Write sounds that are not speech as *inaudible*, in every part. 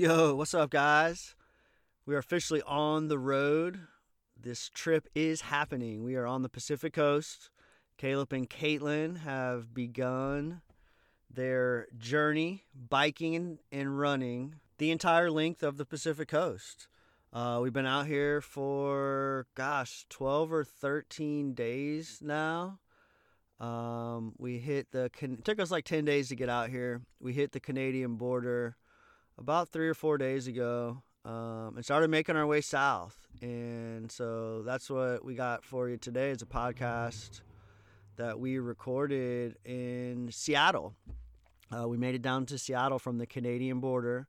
Yo, what's up, guys? We are officially on the road. This trip is happening. We are on the Pacific Coast. Caleb and Caitlin have begun their journey biking and running the entire length of the Pacific Coast. Uh, we've been out here for, gosh, 12 or 13 days now. Um, we hit the, it took us like 10 days to get out here. We hit the Canadian border about three or four days ago um, and started making our way south. And so that's what we got for you today is a podcast that we recorded in Seattle. Uh, we made it down to Seattle from the Canadian border.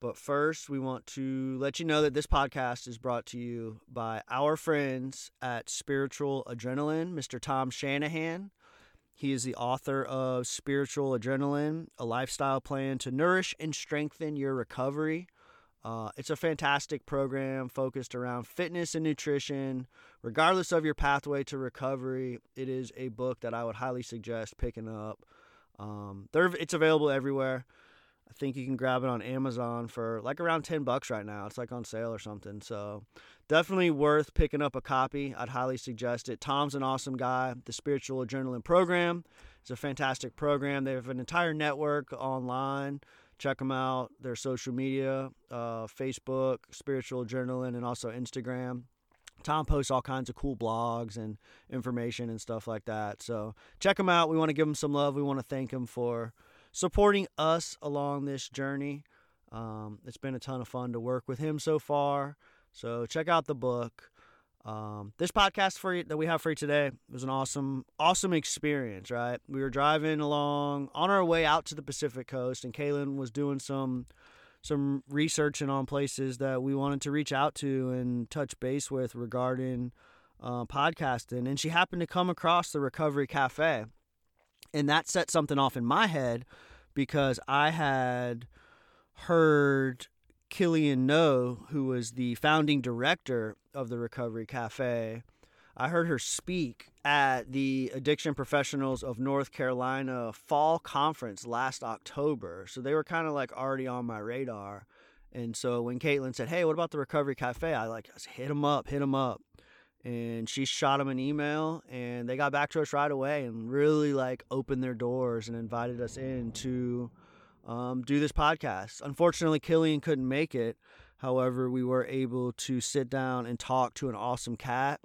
But first, we want to let you know that this podcast is brought to you by our friends at Spiritual Adrenaline, Mr. Tom Shanahan. He is the author of Spiritual Adrenaline, a lifestyle plan to nourish and strengthen your recovery. Uh, it's a fantastic program focused around fitness and nutrition. Regardless of your pathway to recovery, it is a book that I would highly suggest picking up. Um, it's available everywhere. I think you can grab it on Amazon for like around 10 bucks right now. It's like on sale or something. So definitely worth picking up a copy. I'd highly suggest it. Tom's an awesome guy. The Spiritual Adrenaline Program is a fantastic program. They have an entire network online. Check them out. Their social media, uh, Facebook, Spiritual Adrenaline, and also Instagram. Tom posts all kinds of cool blogs and information and stuff like that. So check him out. We want to give him some love. We want to thank him for supporting us along this journey. Um, it's been a ton of fun to work with him so far. So check out the book. Um, this podcast for you that we have for you today was an awesome, awesome experience. Right, we were driving along on our way out to the Pacific Coast, and Kaylin was doing some some researching on places that we wanted to reach out to and touch base with regarding uh, podcasting. And she happened to come across the Recovery Cafe, and that set something off in my head because I had heard Killian Noe, who was the founding director of the Recovery Cafe, I heard her speak at the Addiction Professionals of North Carolina fall conference last October. So they were kind of like already on my radar. And so when Caitlin said, "Hey, what about the Recovery Cafe?" I like I hit them up, hit them up and she shot them an email and they got back to us right away and really like opened their doors and invited us in to um, do this podcast. Unfortunately killian couldn't make it. However we were able to sit down and talk to an awesome cat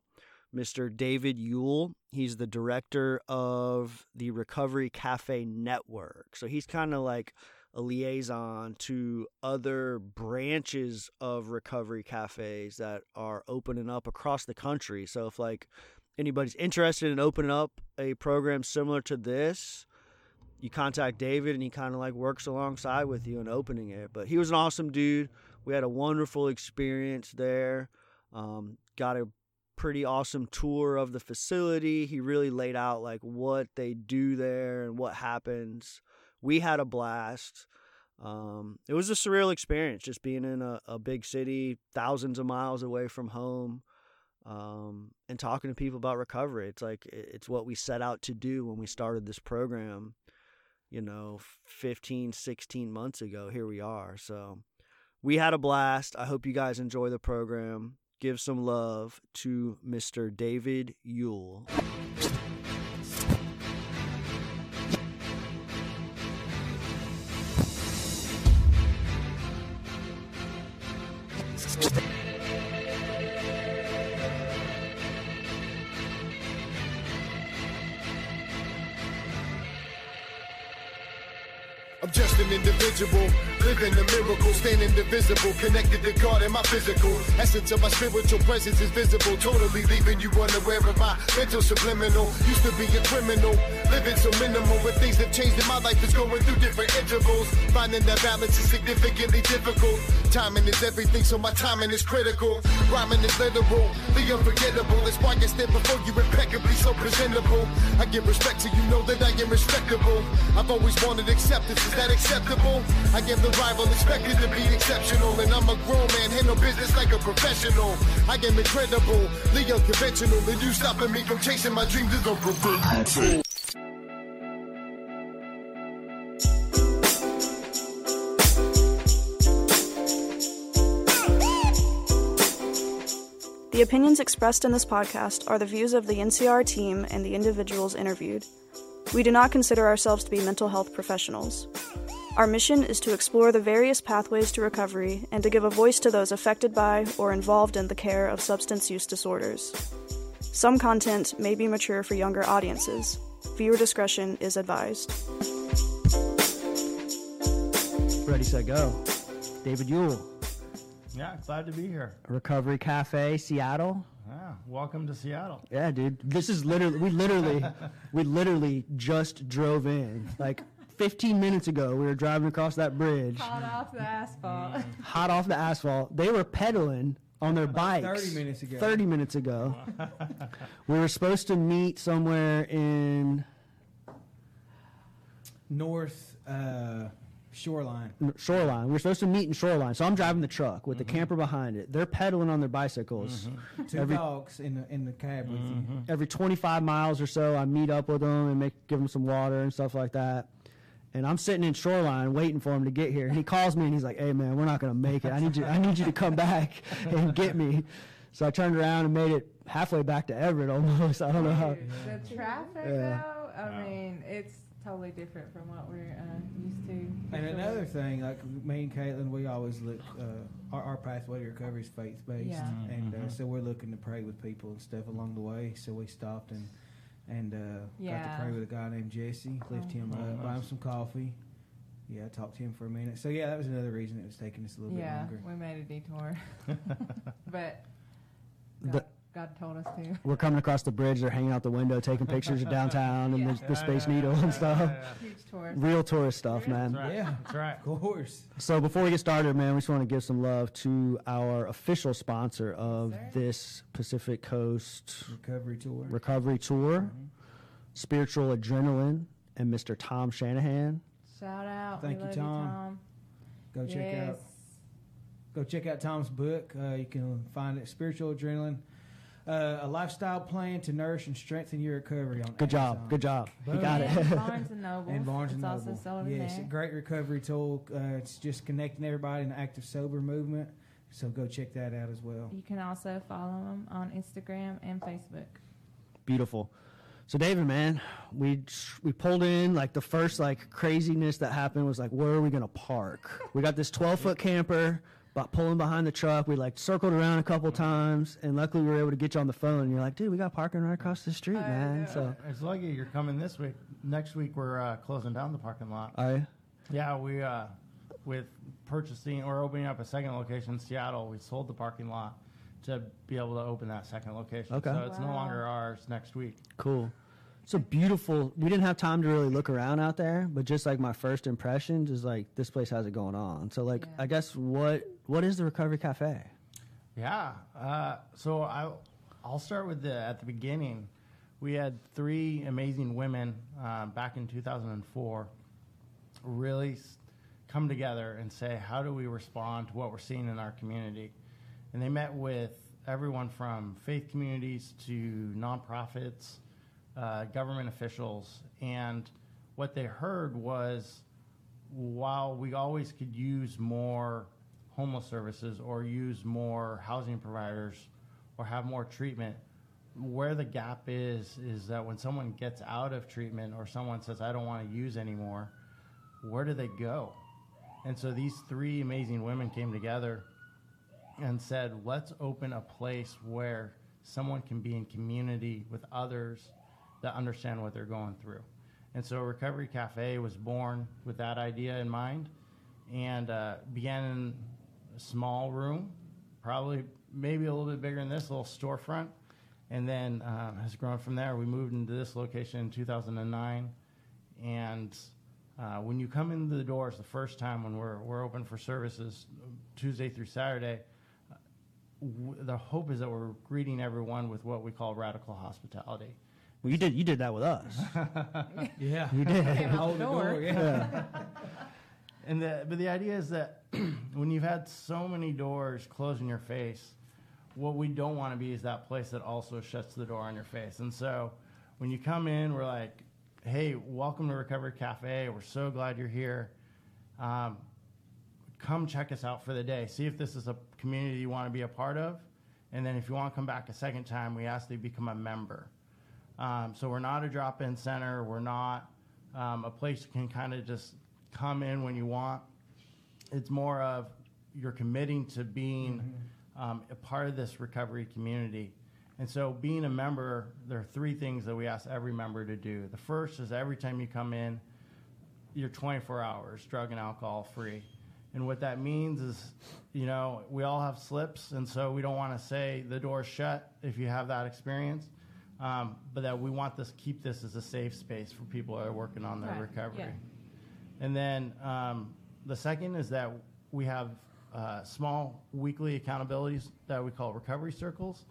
mr david yule. He's the director of the recovery cafe network. So he's kind of like a liaison to other branches of recovery cafes that are opening up across the country. So if like anybody's interested in opening up a program similar to this, you contact David and he kind of like works alongside with you in opening it. But he was an awesome dude. We had a wonderful experience there. Um, got a pretty awesome tour of the facility. He really laid out like what they do there and what happens we had a blast. Um, it was a surreal experience just being in a, a big city, thousands of miles away from home, um, and talking to people about recovery. It's like it's what we set out to do when we started this program, you know, 15, 16 months ago. Here we are. So we had a blast. I hope you guys enjoy the program. Give some love to Mr. David Yule. I'm just an individual, living a miracle, staying indivisible, connected to God and my physical. Essence of my spiritual presence is visible, totally leaving you unaware of my mental subliminal. Used to be a criminal, living so minimal, but things have changed in my life is going through different intervals. Finding that balance is significantly difficult. Timing is everything, so my timing is critical. Rhyming is literal, the unforgettable. That's why I stand before you impeccably so presentable. I give respect to you, know that I am respectable. I've always wanted acceptance, is that acceptable? I give the rival expected to be exceptional, and I'm a grown man, handle business like a professional. I am incredible, Leo conventional, and you stopping me from chasing my dreams is unprofessional. The opinions expressed in this podcast are the views of the NCR team and the individuals interviewed. We do not consider ourselves to be mental health professionals. Our mission is to explore the various pathways to recovery and to give a voice to those affected by or involved in the care of substance use disorders. Some content may be mature for younger audiences. Viewer discretion is advised. Ready, set, go. David Yule, Yeah, glad to be here. Recovery Cafe, Seattle. Yeah, welcome to Seattle. Yeah, dude. This is literally we literally *laughs* we literally just drove in. Like 15 minutes ago, we were driving across that bridge, Hot off the asphalt. hot off the asphalt. They were pedaling on their bikes 30 minutes ago. 30 minutes ago. *laughs* we were supposed to meet somewhere in North uh, Shoreline. Shoreline. We're supposed to meet in Shoreline. So I'm driving the truck with the mm-hmm. camper behind it. They're pedaling on their bicycles. Mm-hmm. Two Every- dogs in the in the cab with you. Mm-hmm. every 25 miles or so, I meet up with them and make give them some water and stuff like that. And I'm sitting in Shoreline waiting for him to get here. And he calls me and he's like, "Hey man, we're not gonna make it. I need you. I need you to come back *laughs* and get me." So I turned around and made it halfway back to Everett almost. *laughs* I don't know how. The traffic, Yeah. though, I mean, it's totally different from what we're uh, used to. And usually. another thing, like me and Caitlin, we always look. Uh, our, our pathway to recovery is faith based, Yeah. and uh, Mhm. so we're looking to pray with people and stuff along the way. So we stopped and and uh, got to pray with a guy named Jesse, lift him Oh, up, buy him some coffee. Yeah, talked to him for a minute. So yeah, that was another reason it was taking us a little Yeah, bit longer. Yeah, we made a detour. *laughs* *laughs* but The- God, God told us to. We're coming across the bridge. They're hanging out the window, taking pictures of *laughs* downtown and Yeah. the, the Space Needle and stuff. Huge tour. Real tourist stuff, man. That's right. Yeah. That's right. Of course. So before we get started, man, we just want to give some love to our official sponsor of Sir. this Pacific Coast Recovery tour. Recovery Tour, Mhm. Spiritual Adrenaline, and Mr. Tom Shanahan. Shout out. Thank we you, love Tom. You, Tom. Go check yes. out go check out Tom's book. Uh, you can find it, Spiritual Adrenaline, uh, a lifestyle plan to nourish and strengthen your recovery. On Good job. Good job. You Boom. got And it. *laughs* Barnes and Noble. And Barnes it's and also Noble. sold yes, a there. great recovery tool. Uh, it's just connecting everybody in the active sober movement. So go check that out as well. You can also follow them on Instagram and Facebook. Beautiful. So David, man, we we pulled in like the first like craziness that happened was like where are we gonna park? We got this 12 foot camper, but pulling behind the truck. We like circled around a couple times, and luckily we were able to get you on the phone. And you're like, dude, we got parking right across the street, I man. know. So It's lucky you're coming this week. Next week we're uh, closing down the parking lot. I Yeah, we uh, with purchasing or opening up a second location in Seattle, we sold the parking lot to be able to open that second location. Okay. So it's no Wow. longer ours next week. Cool. It's a beautiful. We didn't have time to really look around out there, but just like my first impressions is like this place has it going on. So like Yeah. I guess what what is the Recovery Cafe? Yeah. Uh, so I, I'll start with the at the beginning. We had three amazing women uh, back in 2004 really come together and say, how do we respond to what we're seeing in our community? And they met with everyone from faith communities to nonprofits, uh, government officials, and what they heard was while we always could use more homeless services or use more housing providers or have more treatment, where the gap is is that when someone gets out of treatment or someone says, I don't want to use anymore, where do they go? And so these three amazing women came together and said, let's open a place where someone can be in community with others that understand what they're going through. And so Recovery Cafe was born with that idea in mind and uh, began in a small room, probably maybe a little bit bigger than this, little storefront, and then um, has grown from there. We moved into this location in 2009. And uh, when you come into the doors the first time when we're, we're open for services Tuesday through Saturday, the hope is that we're greeting everyone with what we call radical hospitality. Well, you did you did that with us. *laughs* Yeah. You did. Came out Hold the the door. door. Yeah. *laughs* And the, but the idea is that *clears throat* when you've had so many doors close in your face, what we don't want to be is that place that also shuts the door on your face. And so when you come in, we're like, hey, welcome to Recovery Cafe. We're so glad you're here. Um, come check us out for the day. See if this is a community you want to be a part of. And then if you want to come back a second time, we ask that you become a member. Um, so we're not a drop-in center. We're not um, a place you can kind of just come in when you want. It's more of you're committing to being um, a part of this recovery community. And so, being a member, there are three things that we ask every member to do. The first is every time you come in, you're 24 hours drug and alcohol free. And what that means is, you know, we all have slips, and so we don't want to say the door's shut if you have that experience, um, but that we want this keep this as a safe space for people that are working on their Right, recovery. yeah. And then um, the second is that we have uh, small weekly accountabilities that we call recovery circles,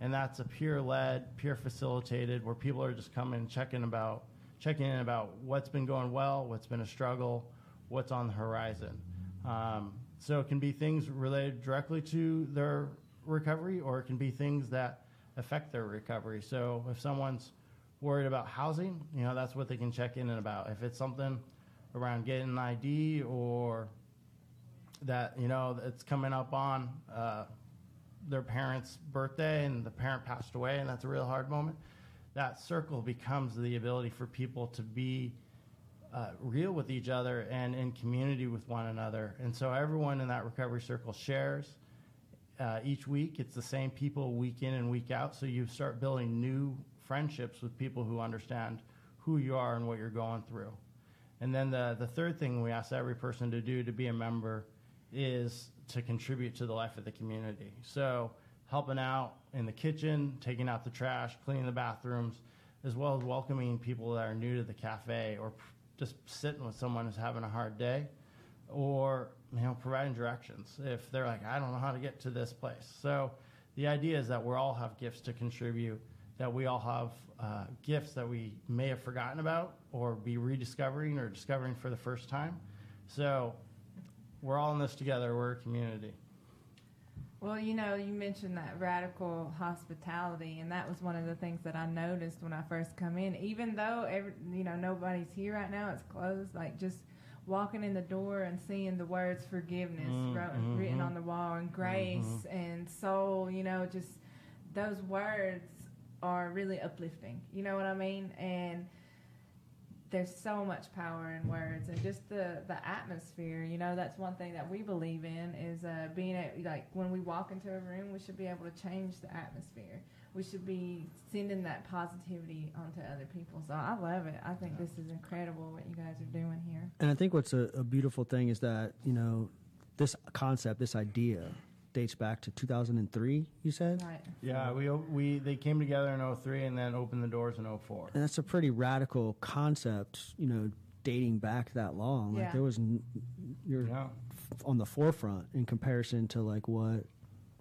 and that's a peer led, peer facilitated, where people are just coming checking about checking in about what's been going well, what's been a struggle, what's on the horizon. Um, so it can be things related directly to their recovery, or it can be things that affect their recovery. So if someone's worried about housing, you know, that's what they can check in and about. If it's something around getting an ID or that you know it's coming up on uh, their parent's birthday and the parent passed away and that's a real hard moment that circle becomes the ability for people to be uh, real with each other and in community with one another and so everyone in that recovery circle shares uh, each week. It's the same people week in and week out. So you start building new friendships with people who understand who you are and what you're going through. And then the, the third thing we ask every person to do to be a member is to contribute to the life of the community. So, helping out in the kitchen, taking out the trash, cleaning the bathrooms, as well as welcoming people that are new to the cafe or just sitting with someone who's having a hard day. Or you know providing directions if they're like I don't know how to get to this place. So, the idea is that we all have gifts to contribute, that we all have uh, gifts that we may have forgotten about or be rediscovering or discovering for the first time. So, we're all in this together. We're a community. Well, you know, you mentioned that radical hospitality, and that was one of the things that I noticed when I first come in. Even though every, you know nobody's here right now, it's closed. Like just walking in the door and seeing the words forgiveness Mm, wrote, mhm. written on the wall, and grace and soul. You know, just those words are really uplifting. You know what I mean? And there's so much power in words and just the the atmosphere you know that's one thing that we believe in is uh, being at, like when we walk into a room we should be able to change the atmosphere we should be sending that positivity onto other people so i love it i think this is incredible what you guys are doing here And I think what's a, a beautiful thing is that, you know, this concept, this idea dates back to 2003, you said? right Yeah, we we they came together in 03 and then opened the doors in 04. And that's a pretty radical concept, you know, dating back that long. Like Yeah. there was, n- you're Yeah. on the forefront in comparison to like what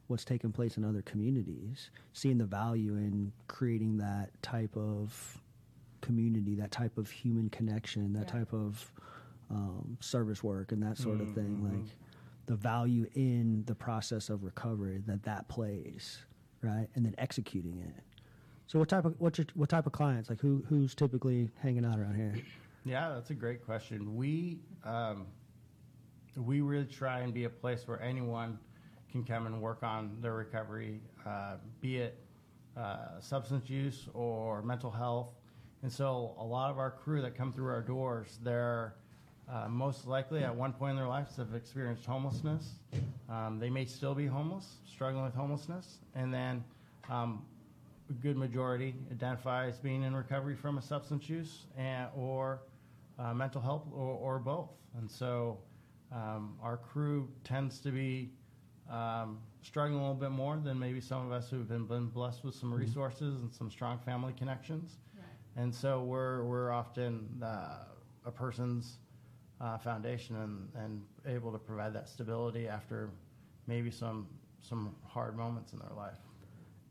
what's taking place in other communities. Seeing the value in creating that type of community, that type of human connection, that Yeah. type of um, service work, and that sort of thing. Like the value in the process of recovery that that plays, right? And then executing it. So what type of what's your, what type of clients like who who's typically hanging out around here? Yeah, that's a great question. We um, we really try and be a place where anyone can come and work on their recovery, uh, be it uh, substance use or mental health. And so, a lot of our crew that come through our doors, they're uh, most likely at one point in their lives have experienced homelessness. Um, they may still be homeless, struggling with homelessness, and then um, a good majority identify as being in recovery from a substance use and, or uh, mental health or, or both. And so um, our crew tends to be um, struggling a little bit more than maybe some of us who've been, been blessed with some resources and some strong family connections. And so we're, we're often uh, a person's uh, foundation and, and able to provide that stability after maybe some, some hard moments in their life.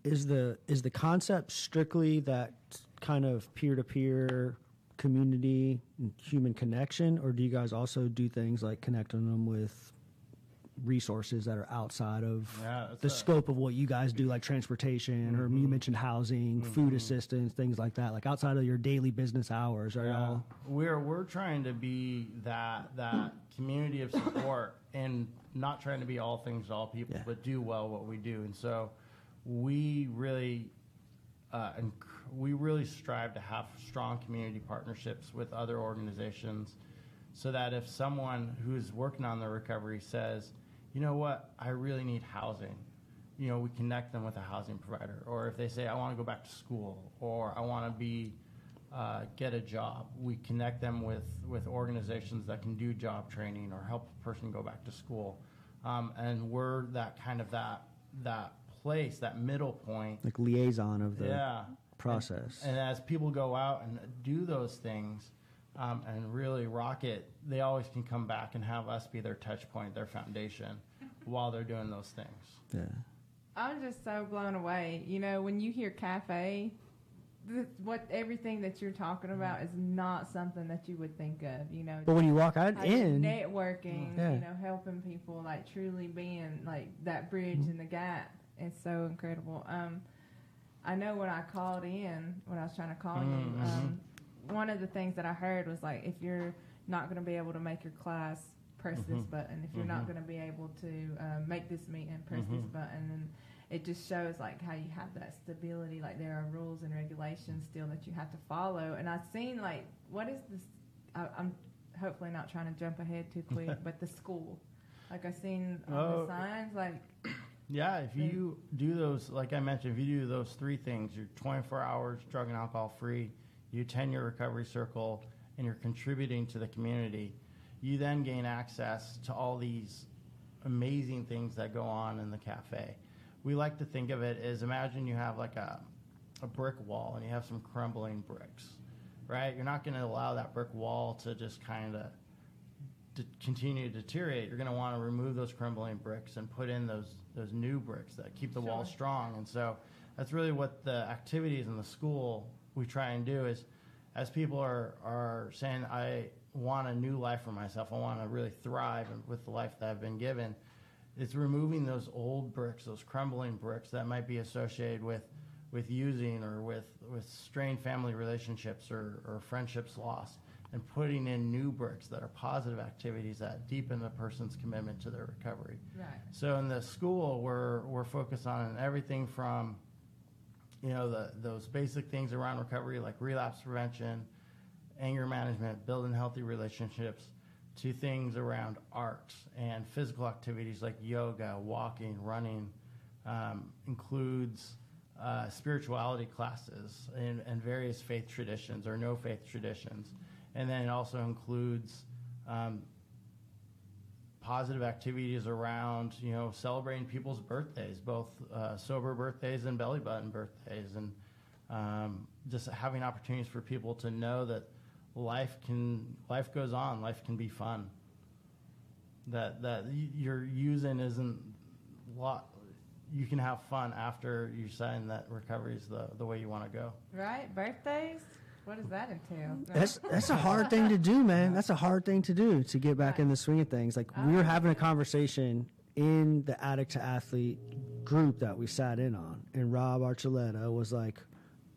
is the is the concept strictly that kind of peer to peer community and human connection, or do you guys also do things like connecting them with resources that are outside of Yeah, the a- scope of what you guys do, like transportation, or you mentioned housing, food assistance, things like that, like outside of your daily business hours? Are Yeah. y'all We're we're trying to be that that community of support *coughs* and not trying to be all things to all people, Yeah. but do well what we do. And so we really uh, enc- we really strive to have strong community partnerships with other organizations so that if someone who's working on their recovery says, you know what, I really need housing, you know, we connect them with a housing provider. Or if they say, I want to go back to school or I want to be uh, get a job, we connect them with, with organizations that can do job training or help a person go back to school. Um, and we're that kind of that that place, that middle point Like liaison of the yeah. process. And, and as people go out and do those things um, and really rock it, they always can come back and have us be their touch point, their foundation, *laughs* while they're doing those things. yeah. I'm just so blown away. You know, when you hear cafe, th- what everything that you're talking about is not something that you would think of. You know, But when you walk out how in, networking, Yeah. you know, helping people, like truly being like that bridge Mm-hmm. in the gap. It's so incredible. Um, I know when I called in, when I was trying to call you, Mm-hmm. um, one of the things that I heard was like, if you're not going to be able to make your class, press Mm-hmm. this button. If you're not going to be able to um, make this meeting, press this Mm-hmm. button. And it just shows like how you have that stability. Like there are rules and regulations still that you have to follow. And I've seen like, what is this? I, I'm hopefully not trying to jump ahead too quick, *laughs* but the school. Like I've seen on Oh. the signs, like *coughs* Yeah, if you do those, like I mentioned, if you do those three things, you're 24 hours drug and alcohol free, you attend your recovery circle, and you're contributing to the community, you then gain access to all these amazing things that go on in the cafe. We like to think of it as imagine you have like a, a brick wall and you have some crumbling bricks, right? You're not going to allow that brick wall to just kind of continue to deteriorate, you're going to want to remove those crumbling bricks and put in those those new bricks that keep the wall strong. And so that's really what the activities in the school we try and do is, as people are are saying, I want a new life for myself. I want to really thrive with the life that I've been given. It's removing those old bricks, those crumbling bricks that might be associated with with using or with with strained family relationships or, or friendships lost and putting in new bricks that are positive activities that deepen a person's commitment to their recovery. right. So in the school, we're we're focused on everything from, you know, the those basic things around recovery like relapse prevention, anger management, building healthy relationships, to things around arts and physical activities like yoga, walking, running, um, includes uh, spirituality classes and, and various faith traditions or no faith traditions, and then it also includes um, positive activities around you know celebrating people's birthdays, both uh, sober birthdays and belly button birthdays, and um, just having opportunities for people to know that life can life goes on, life can be fun. That that y- you're using isn't lot. You can have fun after you're saying that recovery is the, the way you want to go. Right? Birthdays? What does that entail? That's that's a hard thing to do, man. That's a hard thing to do to get back in the swing of things. Like we were oh. having a conversation in the addict to athlete group that we sat in on, and Rob Archuleta was like,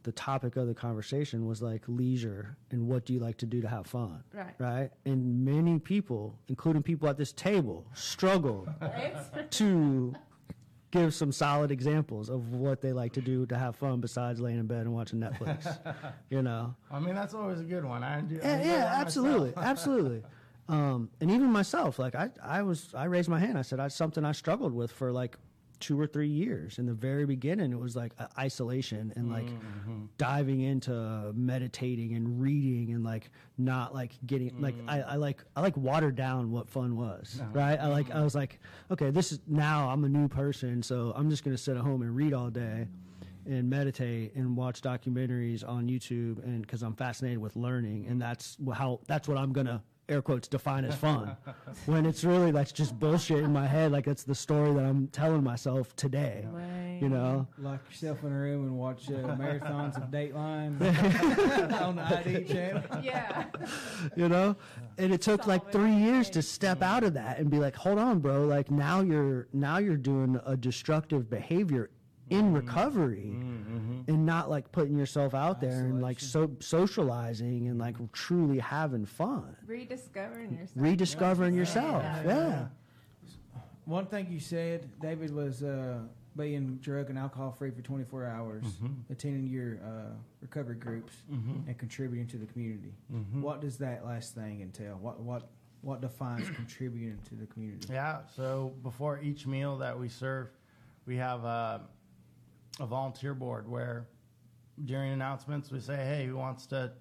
the topic of the conversation was like leisure and what do you like to do to have fun, Right. Right, and many people, including people at this table, struggled to give some solid examples of what they like to do to have fun besides laying in bed and watching Netflix. *laughs* you know, I mean, that's always a good one. I do. I yeah, do yeah, absolutely, *laughs* absolutely. Um, and even myself, like I, I was, I raised my hand. I said, that's something I struggled with for like two or three years. In the very beginning, it was like isolation and like mm-hmm. diving into meditating and reading and like not like getting like I, I like I like watered down what fun was, uh-huh. right? I like I mm-hmm. was like, okay, this is now I'm a new person, so I'm just gonna sit at home and read all day and meditate and watch documentaries on YouTube and because I'm fascinated with learning and that's how that's what I'm gonna air quotes define as fun *laughs* when it's really that's just bullshit in my head like it's the story that I'm telling myself today you know? Lock yourself in a room and watch uh, marathons of Dateline. *laughs* On the ID channel. yeah. *laughs* you know? And it took like three years to step out of that and be like hold on bro like now you're now you're doing a destructive behavior in mm-hmm. recovery mm-hmm. Mm-hmm. and not like putting yourself out there and like so socializing and like truly having fun Rediscovering yourself. rediscovering yourself Yeah. yeah One thing you said, David, was uh, being drug and alcohol free for 24 hours, attending your uh, recovery groups, and contributing to the community. What does that last thing entail? What what what defines *clears throat* contributing to the community? Yeah. So before each meal that we serve, we have a, a volunteer board where during announcements we say, "Hey, who wants to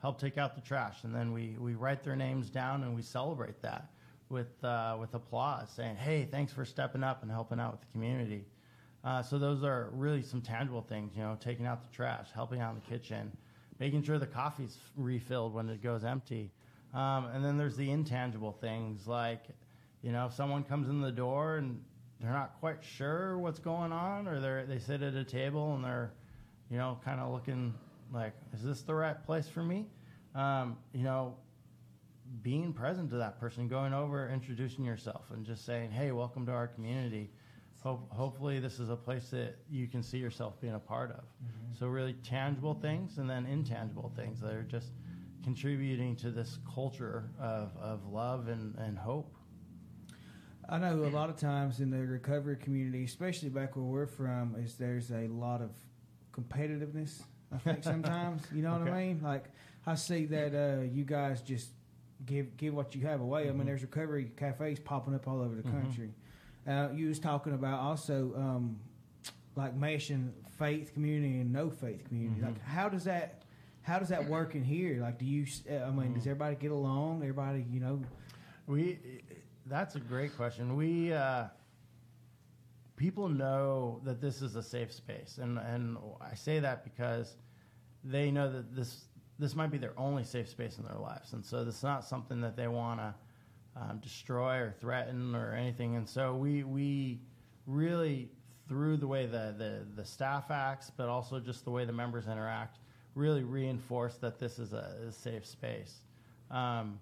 help take out the trash?" And then we, we write their names down and we celebrate that with uh, with applause, saying, "Hey, thanks for stepping up and helping out with the community." Uh, so those are really some tangible things, you know, taking out the trash, helping out in the kitchen, making sure the coffee's refilled when it goes empty. Um, and then there's the intangible things like, you know, if someone comes in the door and they're not quite sure what's going on, or they they sit at a table and they're, you know, kind of looking like, is this the right place for me? Um, you know, being present to that person, going over, introducing yourself, and just saying, "Hey, welcome to our community." Hope, hopefully, this is a place that you can see yourself being a part of. So, really tangible things, and then intangible things that are just contributing to this culture of, of love and, and hope. I know a lot of times in the recovery community, especially back where we're from, is there's a lot of competitiveness. I think *laughs* sometimes, you know what I mean? Like I see that uh, you guys just give give what you have away. I mean, there's recovery cafes popping up all over the country. Uh, you was talking about also um, like meshing faith community and no faith community. Like how does that how does that work in here? Like, do you? uh, I mean, does everybody get along? Everybody, you know, We that's a great question. We uh, people know that this is a safe space, and and I say that because they know that this this might be their only safe space in their lives, and so this is not something that they want to um, destroy or threaten or anything. And so we we really through the way the, the the staff acts, but also just the way the members interact, really reinforce that this is a, a safe space. Um,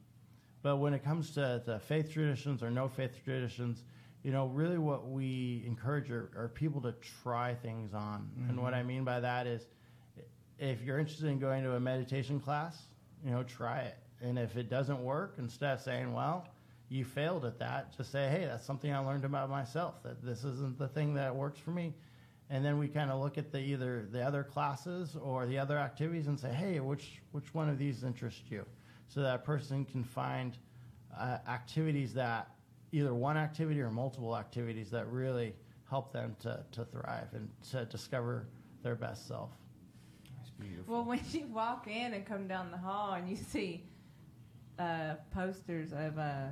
but when it comes to, to faith traditions or no faith traditions, you know, really what we encourage are, are people to try things on. And what mm-hmm. I mean by that is if you're interested in going to a meditation class, you know, try it. And if it doesn't work, instead of saying, well, you failed at that, just say, hey, that's something I learned about myself, that this isn't the thing that works for me. And then we kind of look at the either the other classes or the other activities and say, hey, which which one of these interests you? So that a person can find uh, activities that either one activity or multiple activities that really help them to, to thrive and to discover their best self. Well, when you walk in and come down the hall and you see uh, posters of uh,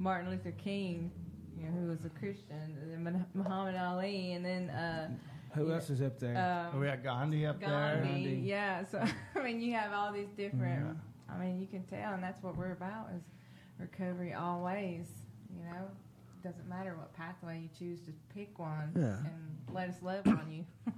Martin Luther King, you know, who was a Christian, and then Muhammad Ali, and then uh, who Yeah. else is up there? um, we got Gandhi up Gandhi. there. Gandhi. Yeah, so *laughs* I mean, you have all these different. I mean, you can tell, and that's what we're about is recovery always. You know, doesn't matter what pathway you choose to pick one, Yeah. and let us love on you. *laughs*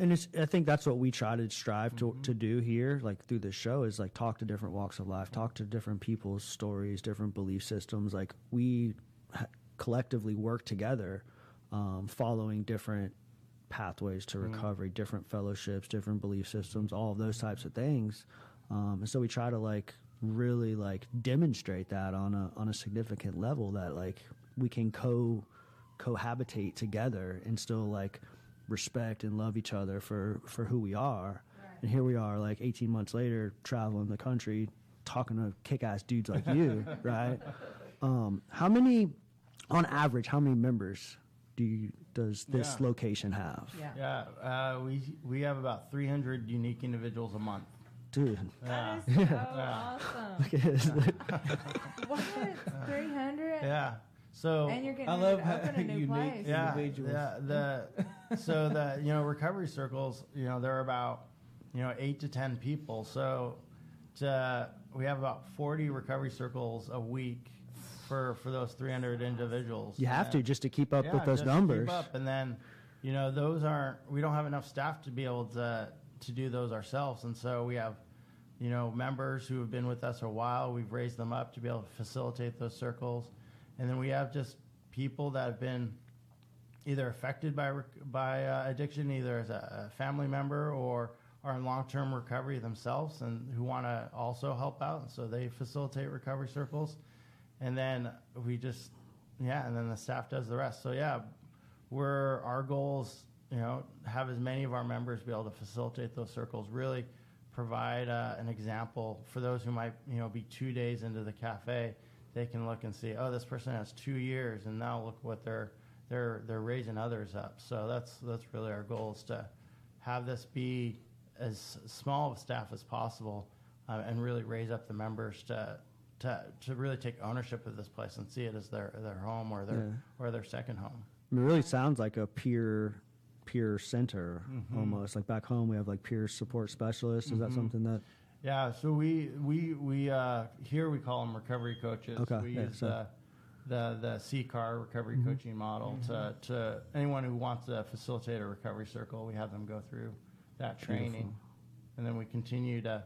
and it's i think that's what we try to strive to, to do here like through this show is like talk to different walks of life talk to different people's stories different belief systems like we ha- collectively work together um, following different pathways to recovery different fellowships different belief systems all of those types of things um, and so we try to like really like demonstrate that on a on a significant level that like we can co cohabitate together and still like respect and love each other for for who we are and here we are like 18 months later traveling the country talking to kick-ass dudes like you *laughs* right um how many on average how many members do you does this Yeah. location have yeah. Yeah, uh, we we have about 300 unique individuals a month. Dude Yeah, That is so awesome. *laughs* *laughs* What? Three hundred? yeah. So And you're getting I love to how open a new *laughs* unique- place. yeah, individuals. yeah. The so the you know recovery circles, you know, they're about you know eight to ten people. So to, we have about 40 recovery circles a week for for those 300 individuals. you have to just to keep up Yeah, with those just to keep numbers up. And then, you know, those aren't. We don't have enough staff to be able to to do those ourselves, and so we have, you know, members who have been with us a while. We've raised them up to be able to facilitate those circles, and then we have just people that have been either affected by by uh, addiction, either as a, a family member or are in long term recovery themselves, and who want to also help out. And so they facilitate recovery circles, and then we just yeah, and then the staff does the rest. So yeah, we're our goals, you know, have as many of our members be able to facilitate those circles. Really provide uh, an example for those who might, you know, be two days into the cafe. They can look and see, oh, this person has two years, and now look what they're they're they're raising others up. So that's that's really our goal is to have this be as small of a staff as possible, uh, and really raise up the members to to to really take ownership of this place and see it as their their home or their Yeah. or their second home. It really sounds like a peer peer center Mm-hmm. almost. Like back home, we have like peer support specialists. Is that Mhm. something that? Yeah, so we we we uh, here we call them recovery coaches. Okay, we yeah, use so- the the CCAR recovery Mhm. coaching model to to anyone who wants to facilitate a recovery circle. We have them go through that training, Beautiful. and then we continue to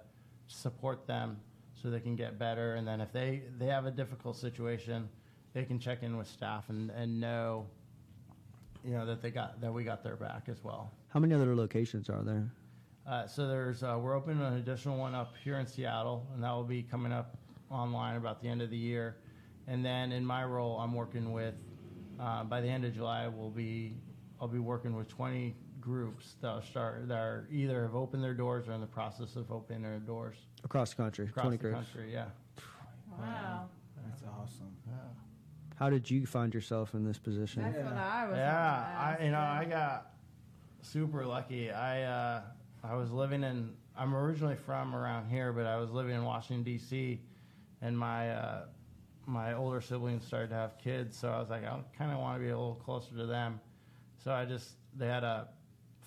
support them so they can get better. And then if they they have a difficult situation, they can check in with staff and and know, you know, that they got that we got their back as well. How many other locations are there? Uh, so there's uh, we're opening an additional one up here in Seattle, and that will be coming up online about the end of the year. And then in my role, I'm working with uh, by the end of July, we'll be I'll be working with 20 groups that will start that are either have opened their doors or in the process of opening their doors Across the country, across 20 the groups. country. Yeah. Wow. That's awesome. yeah. How did you find yourself in this position? That's what I was. Yeah, I you know. I got super lucky. I uh, I was living in. I'm originally from around here, but I was living in Washington D.C. and my uh, my older siblings started to have kids, so I was like, I kind of want to be a little closer to them. So I just they had a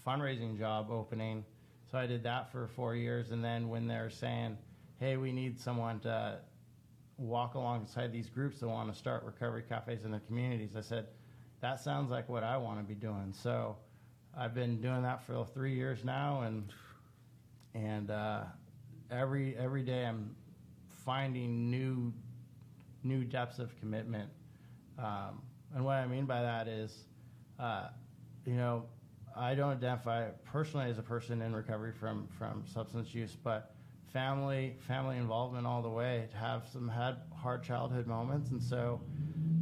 fundraising job opening, so I did that for four years, and then when they're saying, "Hey, we need someone to walk alongside these groups that want to start recovery cafes in their communities," I said, "That sounds like what I want to be doing." So I've been doing that for three years now, and and uh, every every day I'm finding new new depths of commitment. Um, and what I mean by that is, uh, you know, I don't identify personally as a person in recovery from from substance use, but family family involvement all the way. To have some had hard childhood moments, and so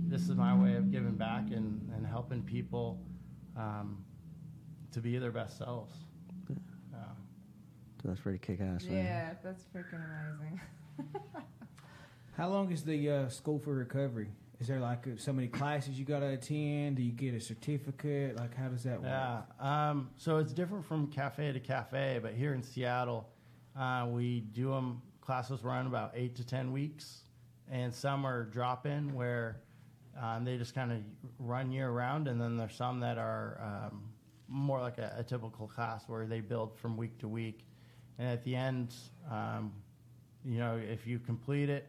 this is my way of giving back and, and helping people um, to be their best selves. Yeah. That's pretty kick ass. Yeah, that's freaking amazing. *laughs* How long is the uh, school for recovery? Is there like uh, so many classes you got to attend? Do you get a certificate? Like, how does that work? Yeah. Um, so it's different from cafe to cafe, but here in Seattle, uh, we do them. Classes run about eight to ten weeks, and some are drop in where um, they just kind of run year round, and then there's some that are um, more like a, a typical class where they build from week to week, and at the end, um, you know, if you complete it,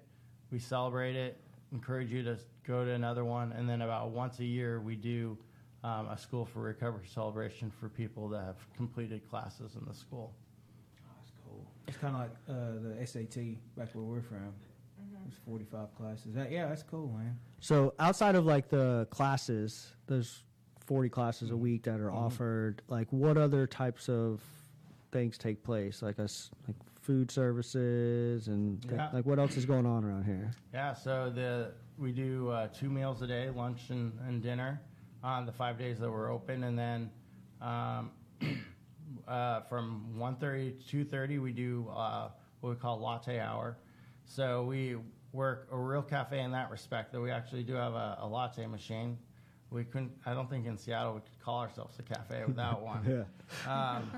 we celebrate it. Encourage you to go to another one, and then about once a year we do um, a school for recovery celebration for people that have completed classes in the school. That's cool. It's kind of like uh, the SAT back where we're from. It's 45 classes. That, yeah, that's cool, man. So outside of like the classes, there's 40 classes Mm-hmm. a week that are offered. Like, what other types of things take place? Like us, like food services, and th- Yeah. like what else is going on around here? Yeah, so the we do uh, two meals a day, lunch and, and dinner, on the five days that we're open, and then um, *clears throat* uh, from 1.30 to 2.30 we do uh, what we call latte hour. So we work a real cafe in that respect. That we actually do have a, a latte machine. We couldn't. I don't think in Seattle we could call ourselves a cafe without *laughs* one. Um,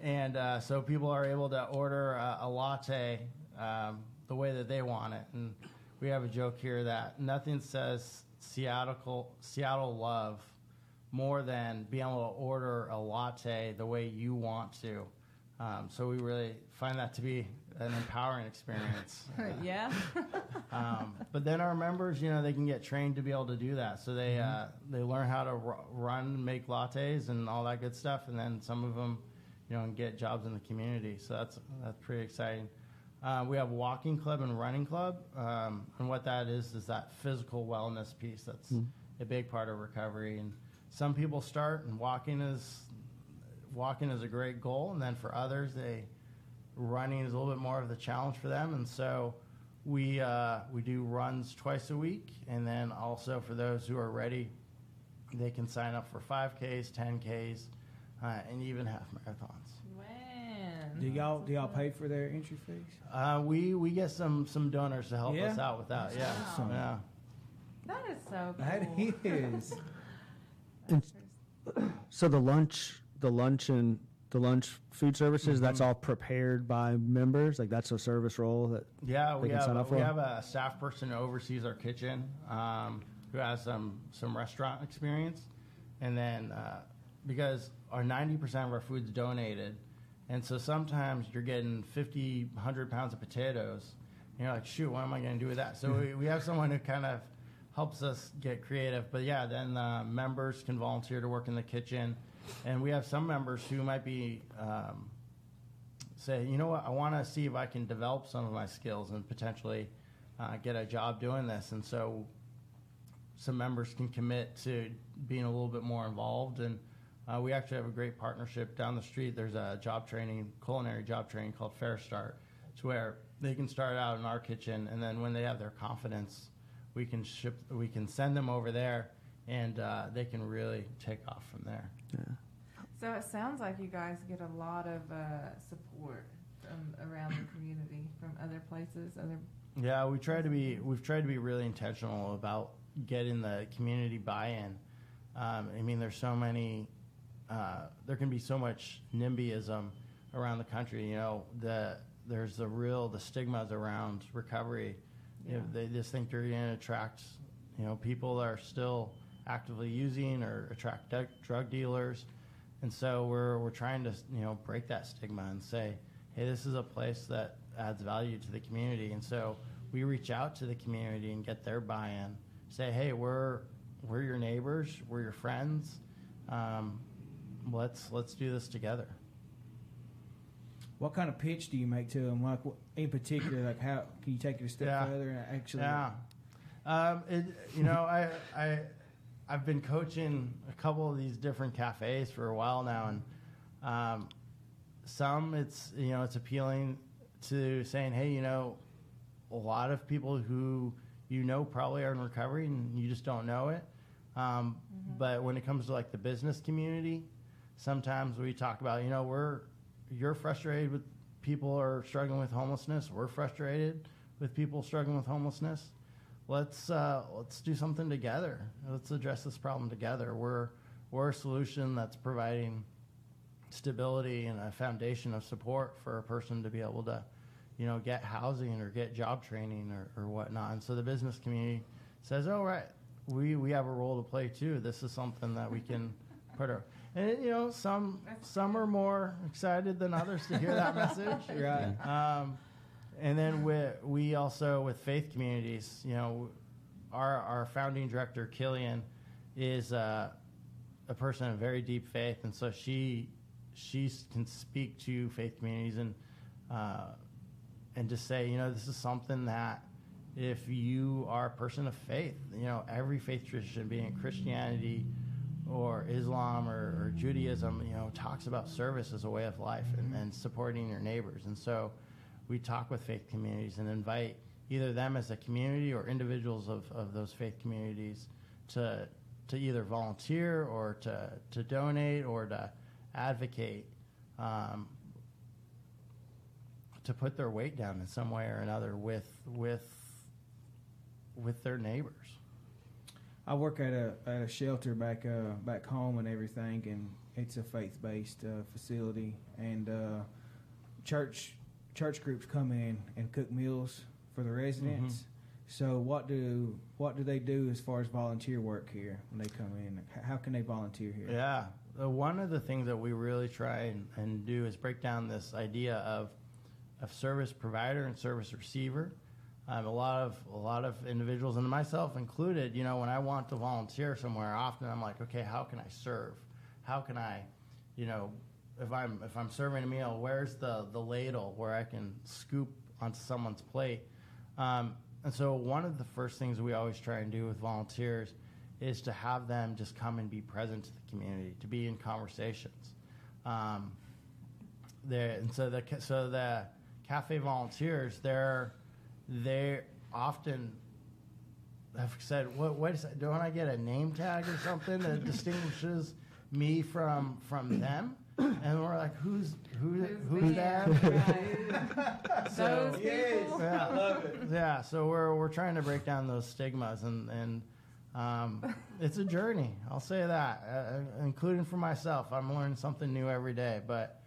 and uh, so people are able to order a, a latte um, the way that they want it. And we have a joke here that nothing says Seattle Seattle love more than being able to order a latte the way you want to. Um, so we really find that to be an empowering experience. *laughs* yeah. *laughs* Um, but then our members, you know, they can get trained to be able to do that. So they uh, they learn how to r- run, make lattes, and all that good stuff. And then some of them, you know, get jobs in the community. So that's that's pretty exciting. Uh, we have walking club and running club, um, and what that is is that physical wellness piece. That's a big part of recovery. And some people start, and walking is walking is a great goal, and then for others, they running is a little bit more of the challenge for them, and so we uh, we do runs twice a week, and then also for those who are ready they can sign up for 5Ks, 10Ks, uh, and even half marathons. Man. Do y'all do y'all pay for their entry fees? Uh, we we get some some donors to help Yeah? us out with that. Yeah, awesome. yeah. That is so cool. That is. *laughs* So the lunch, the lunch and the lunch food services, that's Mm-hmm. all prepared by members. Like that's a service role that. Yeah, They we can have sign up we have a staff person who oversees our kitchen, um, who has some some restaurant experience, and then uh, because our ninety percent of our food's donated, and so sometimes you're getting 50, 100 pounds of potatoes, and you're like, shoot, what am I going to do with that? So we, we have someone who kind of helps us get creative. But yeah, then uh, members can volunteer to work in the kitchen, and we have some members who might be. Um, say, you know what, I want to see if I can develop some of my skills and potentially uh, get a job doing this. And so some members can commit to being a little bit more involved. And uh, we actually have a great partnership down the street. There's a job training, culinary job training called FareStart. It's where they can start out in our kitchen, and then when they have their confidence, we can ship, we can send them over there, and uh, they can really take off from there. Yeah. So it sounds like you guys get a lot of uh, support from around the community, from other places, other. Yeah, we try to be. We've tried to be really intentional about getting the community buy-in. Um, I mean, there's so many. Uh, there can be so much NIMBYism around the country. You know, the there's the real the stigmas around recovery. You know, they just think they're going to attract, you know, people that are still actively using or attract de- drug dealers. And so we're, we're trying to, you know, break that stigma and say, hey, this is a place that adds value to the community. And so we reach out to the community and get their buy-in. Say, hey, we're, we're your neighbors, we're your friends. Um, let's, let's do this together. What kind of pitch do you make to them? Like, in particular, like how can you take it a step Yeah. further and actually? Yeah. Um, it, you know, I, I, I've been coaching a couple of these different cafes for a while now, and um, some it's you know it's appealing to saying, hey, you know, a lot of people who you know probably are in recovery and you just don't know it. Um, But when it comes to like the business community, sometimes we talk about, you know, we're you're frustrated with people are struggling with homelessness. We're frustrated with people struggling with homelessness. Let's uh, let's do something together. Let's address this problem together. We're we're a solution that's providing stability and a foundation of support for a person to be able to, you know, get housing or get job training or, or whatnot. And so the business community says, "Oh, right, we we have a role to play too. This is something that we can put our." And you know, some some are more excited than others to hear that *laughs* message. Right. Um, and then we we also with faith communities, you know, our our founding director Killian is uh, a person of very deep faith, and so she she can speak to faith communities and uh, and just say, you know, this is something that if you are a person of faith, you know, every faith tradition, being it Christianity or Islam or, or Judaism, you know, talks about service as a way of life and, and supporting your neighbors. And so we talk with faith communities and invite either them as a community or individuals of, of those faith communities to to either volunteer or to, to donate or to advocate um, to put their weight down in some way or another with with with their neighbors. I work at a at a shelter back uh, back home and everything, and it's a faith based uh, facility. And uh, church church groups come in and cook meals for the residents. So what do what do they do as far as volunteer work here when they come in? How can they volunteer here? Yeah. One of the things that we really try and, and do is break down this idea of of service provider and service receiver. Um, a lot of a lot of individuals, and myself included, you know, when I want to volunteer somewhere, often I'm like, okay, how can I serve? How can I, you know, if I'm if I'm serving a meal, where's the the ladle where I can scoop onto someone's plate? Um, and so one of the first things we always try and do with volunteers is to have them just come and be present to the community, to be in conversations. Um, there, and so the so the cafe volunteers, they're they often have said, "What? Wait a second, don't I get a name tag or something that distinguishes me from from them?" And we're like, "Who's who? Who's, Who's that?" Right. *laughs* So- Those people. yeah. Yeah, so we're we're trying to break down those stigmas, and and um, it's a journey. I'll say that, uh, including for myself. I'm learning something new every day, but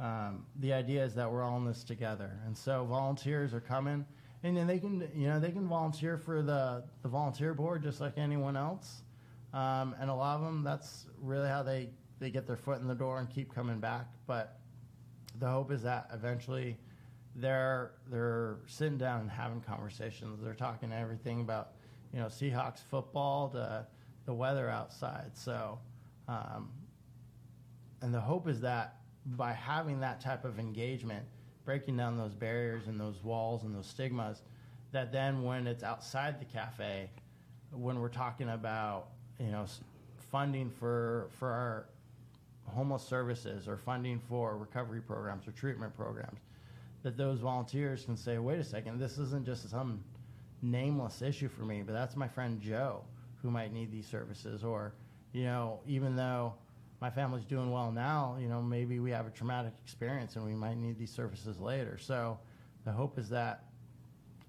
um, the idea is that we're all in this together, and so volunteers are coming, and then they can you know they can volunteer for the the volunteer board just like anyone else, um, and a lot of them that's really how they they get their foot in the door and keep coming back, but the hope is that eventually they're they're sitting down and having conversations. They're talking everything about you know Seahawks football to the weather outside. So, um, and the hope is that by having that type of engagement, breaking down those barriers and those walls and those stigmas, that then when it's outside the cafe, when we're talking about you know funding for for our homeless services or funding for recovery programs or treatment programs, that those volunteers can say, wait a second, this isn't just some nameless issue for me, but that's my friend Joe who might need these services. Or, you know, even though my family's doing well now, you know, maybe we have a traumatic experience and we might need these services later. So the hope is that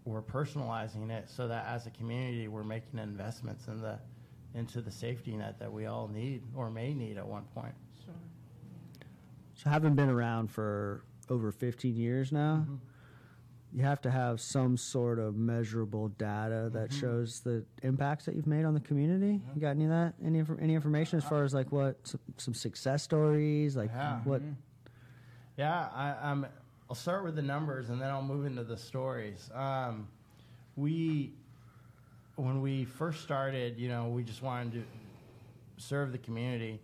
we're personalizing it so that as a community we're making investments in the into the safety net that we all need or may need at one point. Sure. So having been around for over 15 years now, Mm-hmm. You have to have some sort of measurable data that Mm-hmm. shows the impacts that you've made on the community. You got any of that? Any any information as far as like what some, some success stories, like Yeah. what? Yeah, I, um, I'll start with the numbers and then I'll move into the stories. Um, we, when we first started, you know, we just wanted to serve the community,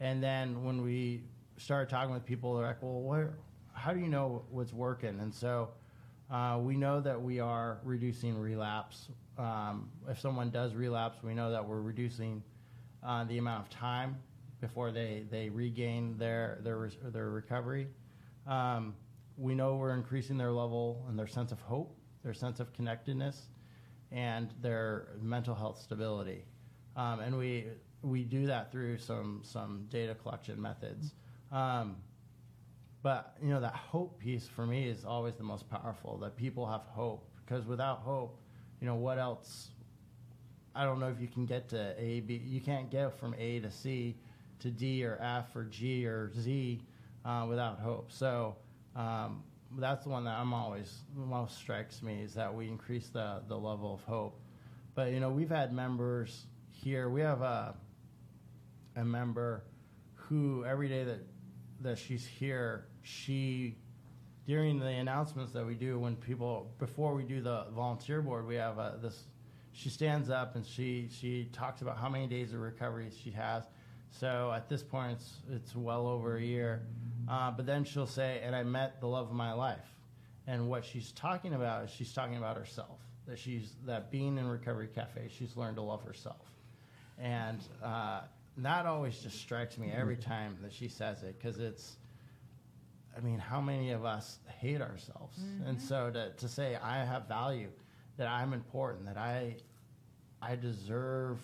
and then when we started talking with people, they're like, "Well, where, how do you know what's working?" And so uh, we know that we are reducing relapse. Um, if someone does relapse, we know that we're reducing uh, the amount of time before they, they regain their their their recovery. Um, we know we're increasing their level and their sense of hope, their sense of connectedness, and their mental health stability. Um, and we we do that through some some data collection methods. Um, but you know that hope piece for me is always the most powerful. That people have hope because without hope, you know what else? I don't know if you can get to A, B. You can't get from A to C to D or F or G or Z uh, without hope. So um, that's the one that I'm always most strikes me is that we increase the the level of hope. But you know we've had members here. We have a a member who every day that that she's here, she during the announcements that we do when people before we do the volunteer board, we have uh, this. She stands up and she she talks about how many days of recovery she has. So at this point, it's it's well over a year. Uh, but then she'll say, "And I met the love of my life." And what she's talking about is she's talking about herself. That she's that being in Recovery Cafe, she's learned to love herself. And uh, that always just strikes me every mm-hmm. time that she says it because it's, I mean, how many of us hate ourselves? And mm-hmm. so to, to say I have value, that I'm important, that I, I deserve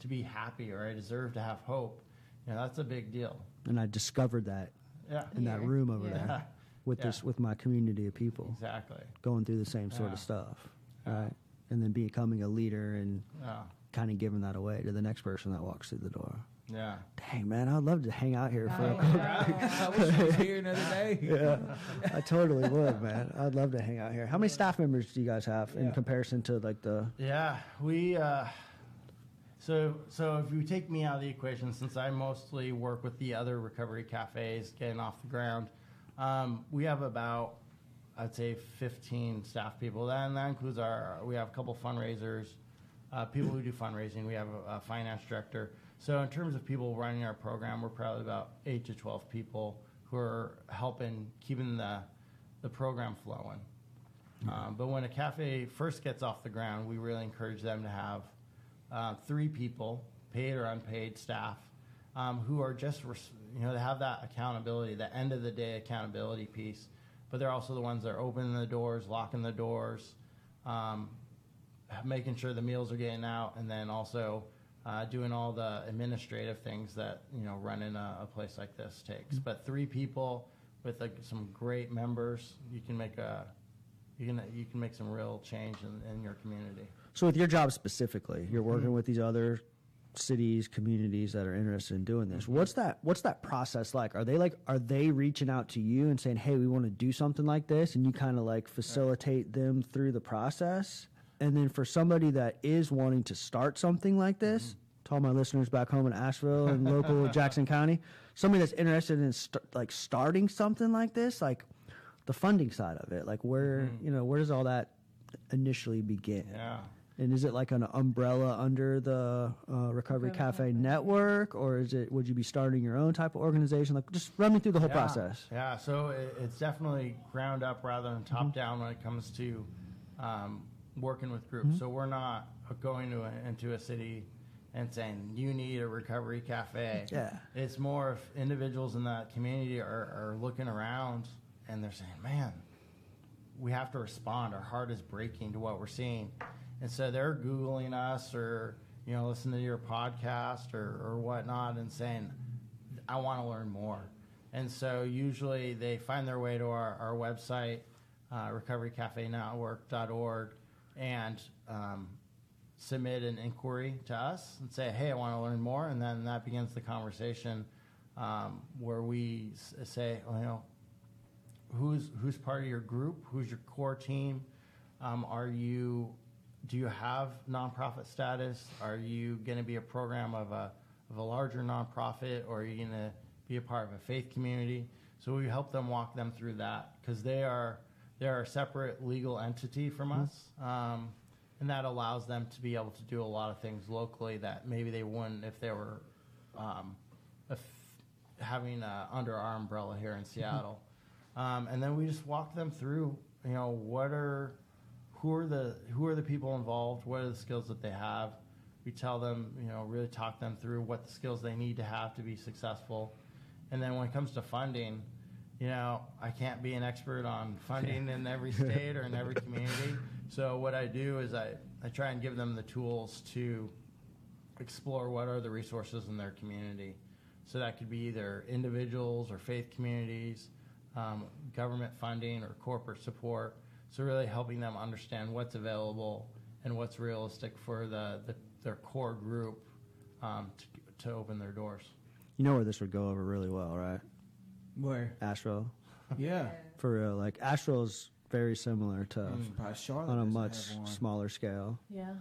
to be happy or I deserve to have hope, you know, that's a big deal. And I discovered that Yeah, in that room over Yeah. there *laughs* with Yeah. this with my community of people exactly. going through the same sort Yeah. of stuff, Yeah. right? And then becoming a leader and Yeah, kind of giving that away to the next person that walks through the door. yeah. Dang man, I'd love to hang out here for. I a know. I wish I was here another *laughs* day. yeah, I totally would, man. I'd love to hang out here. How many staff members do you guys have in comparison to like the? Yeah, we. Uh, so so if you take me out of the equation, since I mostly work with the other recovery cafes getting off the ground, um, we have about I'd say 15 staff people. That and that includes our we have a couple fundraisers, uh, people who do fundraising. We have a, a finance director. So in terms of people running our program, we're probably about eight to 12 people who are helping keeping the the program flowing. Um, but when a cafe first gets off the ground, we really encourage them to have uh, three people, paid or unpaid staff, um, who are just, res- you know, they have that accountability, the end of the day accountability piece. But they're also the ones that are opening the doors, locking the doors, um, making sure the meals are getting out, and then also uh, doing all the administrative things that you know running a, a place like this takes. But three people with like some great members, you can make a you can you can make some real change in, in your community. So with your job specifically, you're working with these other cities, communities that are interested in doing this. What's that what's that process like? Are they like are they reaching out to you and saying, "Hey, we want to do something like this?" and you kind of like facilitate them through the process? And then for somebody that is wanting to start something like this, to all my listeners back home in Asheville and local *laughs* Jackson County, somebody that's interested in st- like starting something like this, like the funding side of it, like where, you know, where does all that initially begin? Yeah. And is it like an umbrella under the uh, Recovery Recovery Cafe Cafe. network, or is it? Would you be starting your own type of organization? Like, just run me through the whole Yeah, process. Yeah, so it, it's definitely ground up rather than top down when it comes to um, working with groups. So we're not going to a, into a city and saying you need a recovery cafe. Yeah. it's more if individuals in that community are, are looking around and they're saying, "Man, we have to respond. Our heart is breaking to what we're seeing. And so they're Googling us or, you know, listening to your podcast or, or whatnot and saying, I want to learn more. And so usually they find their way to our, our website, uh, recoverycafenetwork.org, and um, submit an inquiry to us and say, hey, I want to learn more. And then that begins the conversation um, where we say, well, you know, who's who's part of your group? Who's your core team? Um, are you do you have nonprofit status? Are you going to be a program of a of a larger nonprofit or are you going to be a part of a faith community? So we help them walk them through that because they are they are a separate legal entity from us um, and that allows them to be able to do a lot of things locally that maybe they wouldn't if they were um, if having uh, under our umbrella here in Seattle. Um, and then we just walk them through, you know, what are, who are the, who are the people involved? What are the skills that they have? We tell them, you know, really talk them through what the skills they need to have to be successful. And then when it comes to funding, you know, I can't be an expert on funding in every *laughs* state or in every community. So what I do is I, I try and give them the tools to explore what are the resources in their community. So that could be either individuals or faith communities, um, government funding or corporate support. So really helping them understand what's available and what's realistic for the, the their core group um, to, to open their doors. You know where this would go over really well, right? Where? Asheville, Yeah. for real. Like Asheville's very similar to Probably Charlotte on a doesn't much have one. smaller scale. Yeah.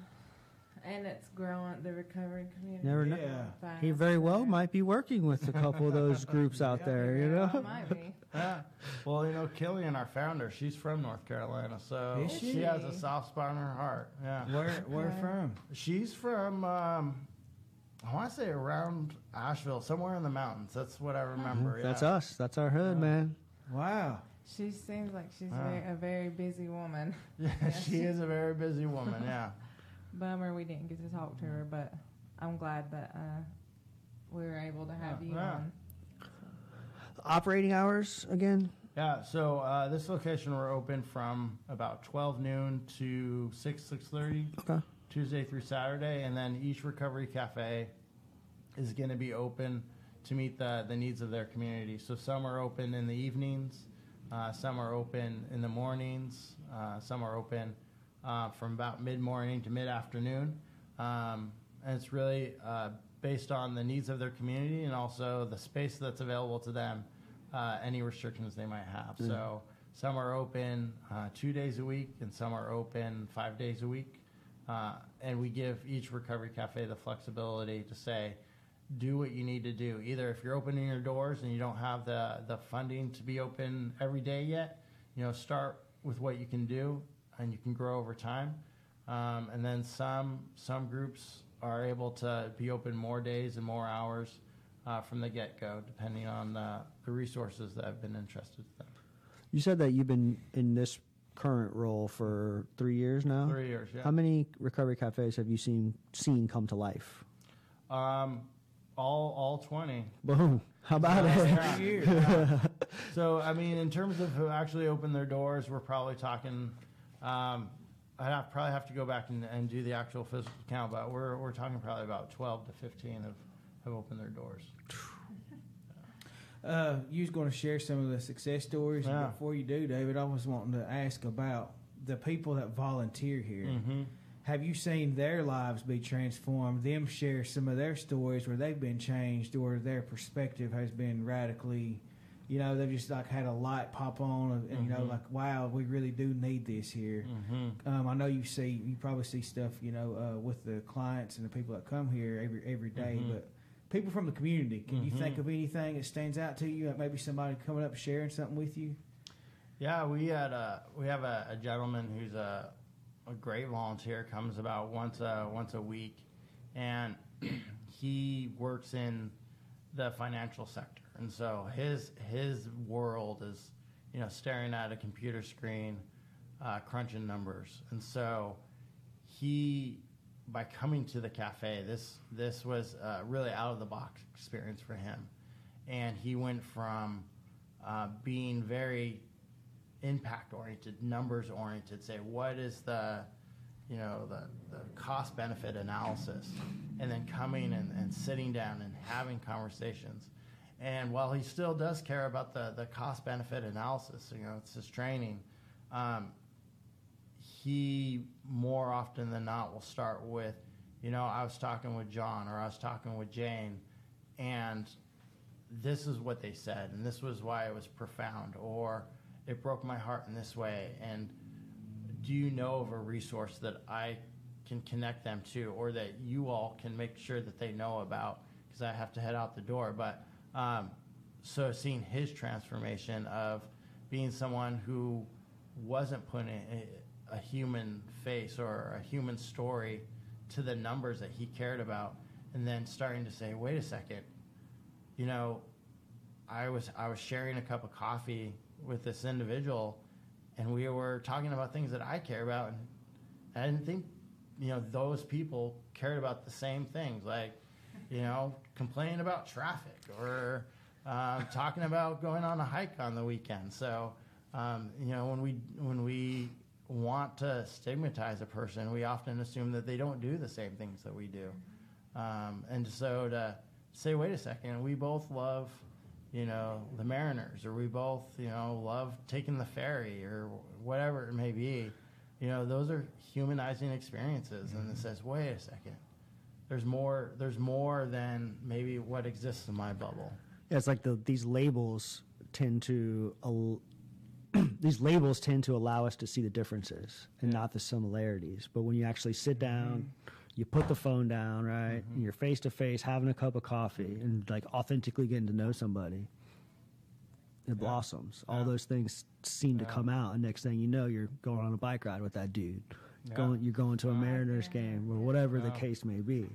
And it's growing the recovery community. Never know. Yeah. fast. He very well might be working with a couple of those *laughs* groups out there. You Yeah, know. might be. *laughs* Yeah. Well, you know, Killian, our founder, she's from North Carolina, so Is she? she? has a soft spot in her heart. Yeah. Where? Where Yeah. from? She's from, um, I want to say around Asheville, somewhere in the mountains. That's what I remember. That's yeah. us. That's our hood, man. Wow. She seems like she's Wow. very, a very busy woman. *laughs* Yeah, she is a very busy woman. Yeah. *laughs* Bummer we didn't get to talk to her, but I'm glad that uh, we were able to have Yeah, you yeah. on. Operating hours again. Yeah. So uh, this location we're open from about 12 noon to 6 6:30 Okay. Tuesday through Saturday, and then each recovery cafe is going to be open to meet the, the needs of their community. So some are open in the evenings, uh, some are open in the mornings, uh, some are open uh, from about mid morning to mid afternoon. Um, and it's really uh, based on the needs of their community and also the space that's available to them, uh, any restrictions they might have. So some are open uh, two days a week, and some are open five days a week. Uh, and we give each recovery cafe the flexibility to say, do what you need to do. Either if you're opening your doors and you don't have the, the funding to be open every day yet, you know, start with what you can do and you can grow over time. Um, and then some some groups are able to be open more days and more hours uh, from the get go, depending on the, the resources that have been entrusted to them. You said that you've been in this current role for three years now. Three years, yeah. How many recovery cafes have you seen seen come to life? Um, all all twenty. Boom. How about it? Yeah. Yeah. *laughs* So, I mean, in terms of who actually opened their doors, we're probably talking um, I'd have, probably have to go back and, and do the actual physical count, but we're, we're talking probably about 12 to 15 have, have opened their doors. Uh, you was going to share some of the success stories. Yeah. Before you do, David, I was wanting to ask about the people that volunteer here. Mm-hmm. Have you seen their lives be transformed? Them share some of their stories where they've been changed, or their perspective has been radically. You know, they've just like had a light pop on, and, and you know, Mhm. like, wow, we really do need this here. Mm-hmm. Um, I know you see, you probably see stuff, you know, uh, with the clients and the people that come here every every day, Mhm. but people from the community. Can you think Mhm. of anything that stands out to you? Like maybe somebody coming up sharing something with you. Yeah, we had a we have a, a gentleman who's a a great volunteer. Comes about once a once a week, and *clears throat* he works in the financial sector. And so his his world is you know staring at a computer screen, uh, crunching numbers. And so he by coming to the cafe, this this was a really out of the box experience for him, and he went from uh, being very impact oriented, numbers oriented. Say what is the you know the, the cost benefit analysis, and then coming and, and sitting down and having conversations. And while he still does care about the, the cost benefit analysis, you know, it's his training. Um, he more often than not will start with, you know, I was talking with John or I was talking with Jane, and this is what they said, and this was why it was profound, or it broke my heart in this way. And do you know of a resource that I can connect them to, or that you all can make sure that they know about? Because I have to head out the door. But um, so seeing his transformation of being someone who wasn't putting a, a human face or a human story to the numbers that he cared about, and then starting to say, wait a second, you know, I was I was sharing a cup of coffee with this individual, and we were talking about things that I care about, and I didn't think, you know, those people cared about the same things, like, you know, complaining about traffic or um, talking about going on a hike on the weekend. So, um, you know, when we when we want to stigmatize a person, we often assume that they don't do the same things that we do, um, and so to say, wait a second, we both love, you know, the Mariners, or we both, you know, love taking the ferry, or whatever it may be. You know, those are humanizing experiences, and it mm-hmm. says, wait a second, there's more. There's more than maybe what exists in my bubble. Yeah, it's like the these labels tend to al- *clears throat* these labels tend to allow us to see the differences and not the similarities. But when you actually sit down, mm-hmm. You put the phone down, right, mm-hmm. and you're face to face having a cup of coffee and like authentically getting to know somebody, it blossoms. All those things seem to come out, and next thing you know, you're going on a bike ride with that dude. Yeah. Going, you're going to a Yeah. Mariners game or whatever the case may be.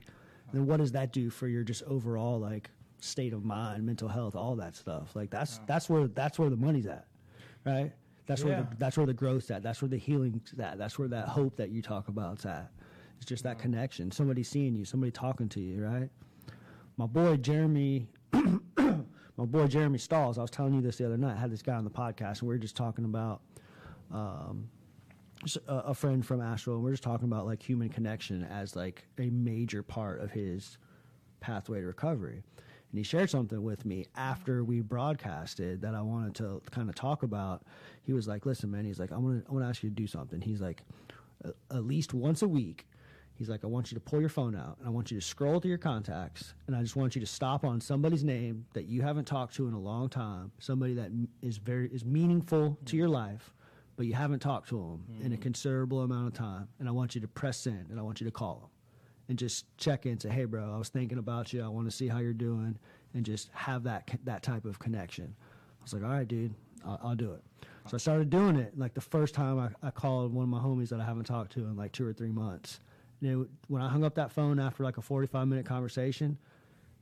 Then what does that do for your just overall like state of mind, mental health, all that stuff? Like that's that's where that's where the money's at, right? That's where the, that's where the growth's at. That's where the healing's at. That's where that hope that you talk about's at. It's just that connection. Somebody seeing you, somebody talking to you, right? My boy Jeremy, *coughs* my boy Jeremy Stalls. I was telling you this the other night. I had this guy on the podcast, and we were just talking about um, a, friend from Asheville, and we're just talking about like human connection as like a major part of his pathway to recovery. And he shared something with me after we broadcasted that I wanted to kind of talk about. He was like, "Listen, man," he's like, "I want to, I want to ask you to do something." He's like, "At least once a week." He's like, I want you to pull your phone out and I want you to scroll through your contacts and I just want you to stop on somebody's name that you haven't talked to in a long time, somebody that is very is meaningful to mm-hmm. your life, but you haven't talked to them in a mm-hmm. considerable amount of time. And I want you to press send and I want you to call them and just check in, say, hey, bro, I was thinking about you. I want to see how you're doing and just have that that type of connection. I was like, all right, dude, I'll, I'll do it. So I started doing it. Like the first time I, I called one of my homies that I haven't talked to in like two or three months. And it, when I hung up that phone after like a 45 minute conversation,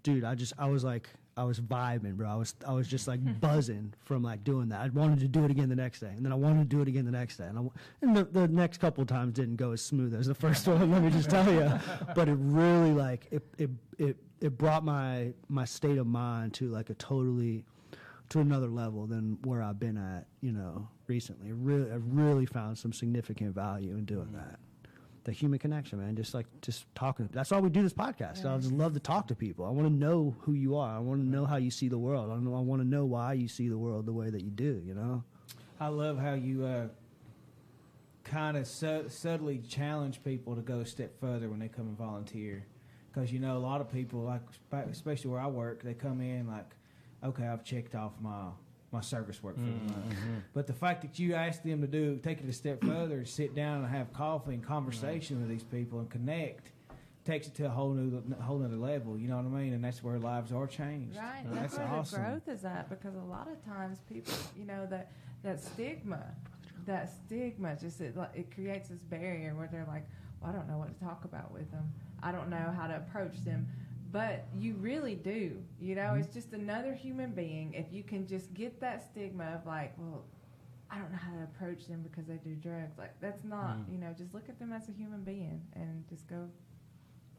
dude, I just I was like I was vibing, bro. I was I was just like *laughs* buzzing from like doing that. I wanted to do it again the next day, and then I wanted to do it again the next day, and, I, and the, the next couple of times didn't go as smooth as the first one. let me just tell you, *laughs* but it really like it it it it brought my my state of mind to like a totally to another level than where I've been at, you know, recently. Really, I've really found some significant value in doing mm. that. The human connection, man. Just like just talking. That's why we do this podcast. I just love to talk to people. I want to know who you are. I want to know how you see the world. I, know, I want to know why you see the world the way that you do. You know. I love how you uh, kind of su- subtly challenge people to go a step further when they come and volunteer. Because you know, a lot of people, like especially where I work, they come in like, okay, I've checked off my my service work for mm-hmm. the month. But the fact that you ask them to do take it a step further, sit down and have coffee and conversation with these people and connect, takes it to a whole new whole other level. You know what I mean? And that's where lives are changed. Right. And That's, That's where awesome. the growth is at because a lot of times people, you know, that that stigma, that stigma just it, it creates this barrier where they're like, well, I don't know what to talk about with them. I don't know how to approach them. But you really do. You know, Mm-hmm. it's just another human being. If you can just get that stigma of like, well, I don't know how to approach them because they do drugs. Like that's not, Mm. you know, just look at them as a human being and just go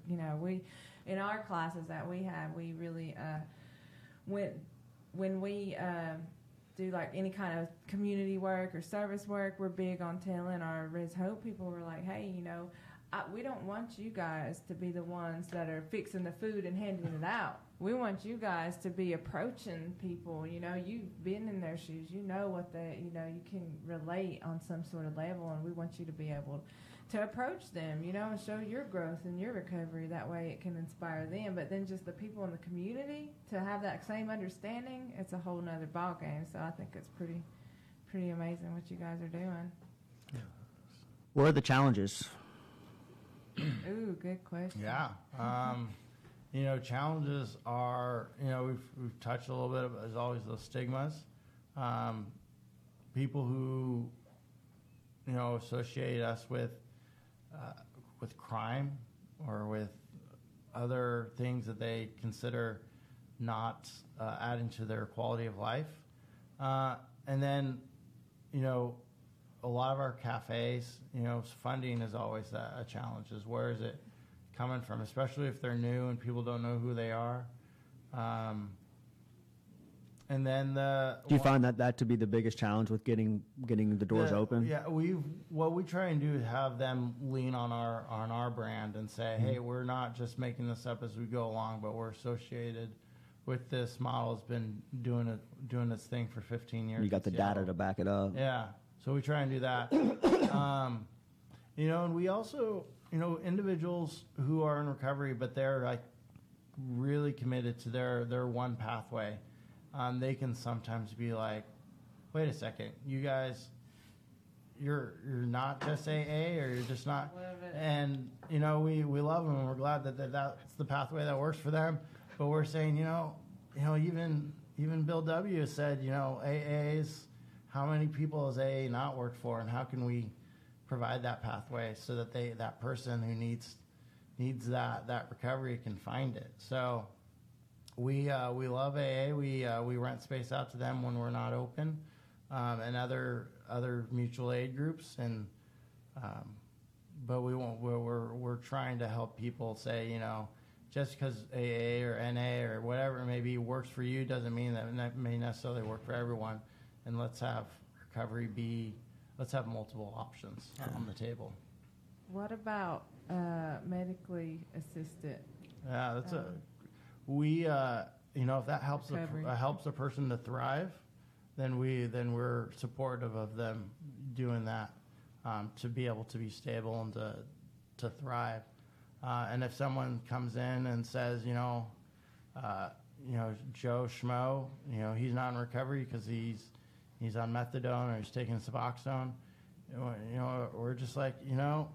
you know, we in our classes that we have, we really uh, when when we uh, do like any kind of community work or service work, we're big on telling our Res Hope people. We're like, hey, you know, I, we don't want you guys to be the ones that are fixing the food and handing it out. We want you guys to be approaching people. You know, you've been in their shoes. You know what they, you know, you can relate on some sort of level, and we want you to be able to approach them, you know, and show your growth and your recovery. That way it can inspire them. But then just the people in the community to have that same understanding, it's a whole nother ball game. So I think it's pretty pretty amazing what you guys are doing. What are the challenges? Ooh, good question. Yeah. Um, you know, challenges are, you know, we've, we've touched a little bit of, as always, those stigmas. Um, people who, you know, associate us with, uh, with crime or with other things that they consider not uh, adding to their quality of life. Uh, and then, you know, a lot of our cafes, you know, funding is always a, a challenge. Is where is it coming from, especially if they're new and people don't know who they are. Um, and then the Do you find that that to be the biggest challenge with getting getting the doors the- open? Yeah, we what we try and do is have them lean on our on our brand and say, Mm-hmm. hey, we're not just making this up as we go along, but we're associated with this model. Has been doing it doing its thing for 15 years. You got the in data to back it up. Yeah. So we try and do that. *coughs* um, you know, and we also, you know, individuals who are in recovery, but they're like really committed to their their one pathway. Um, they can sometimes be like, "Wait a second, you guys, you're you're not just AA, or you're just not." And you know, we we love them, and we're glad that, that that's the pathway that works for them. But we're saying, you know, you know, even even Bill W said, you know, AA's how many people has AA not worked for, and how can we provide that pathway so that they that person who needs needs that that recovery can find it. So we uh, we love AA. We uh, we rent space out to them when we're not open, um, and other other mutual aid groups. And um, but we won't. We're, we're we're trying to help people say, you know, just because AA or NA or whatever it may be works for you doesn't mean that it may necessarily work for everyone. And let's have recovery be. Let's have multiple options on the table. What about uh, medically assisted? Yeah, that's a. Um, We, uh, you know, if that helps a, uh, helps a person to thrive, then we then we're supportive of them doing that um, to be able to be stable and to to thrive. Uh, and if someone comes in and says, you know, uh, you know, Joe Schmo, you know, he's not in recovery because he's he's on methadone or he's taking Suboxone, you know, we're just like, you know,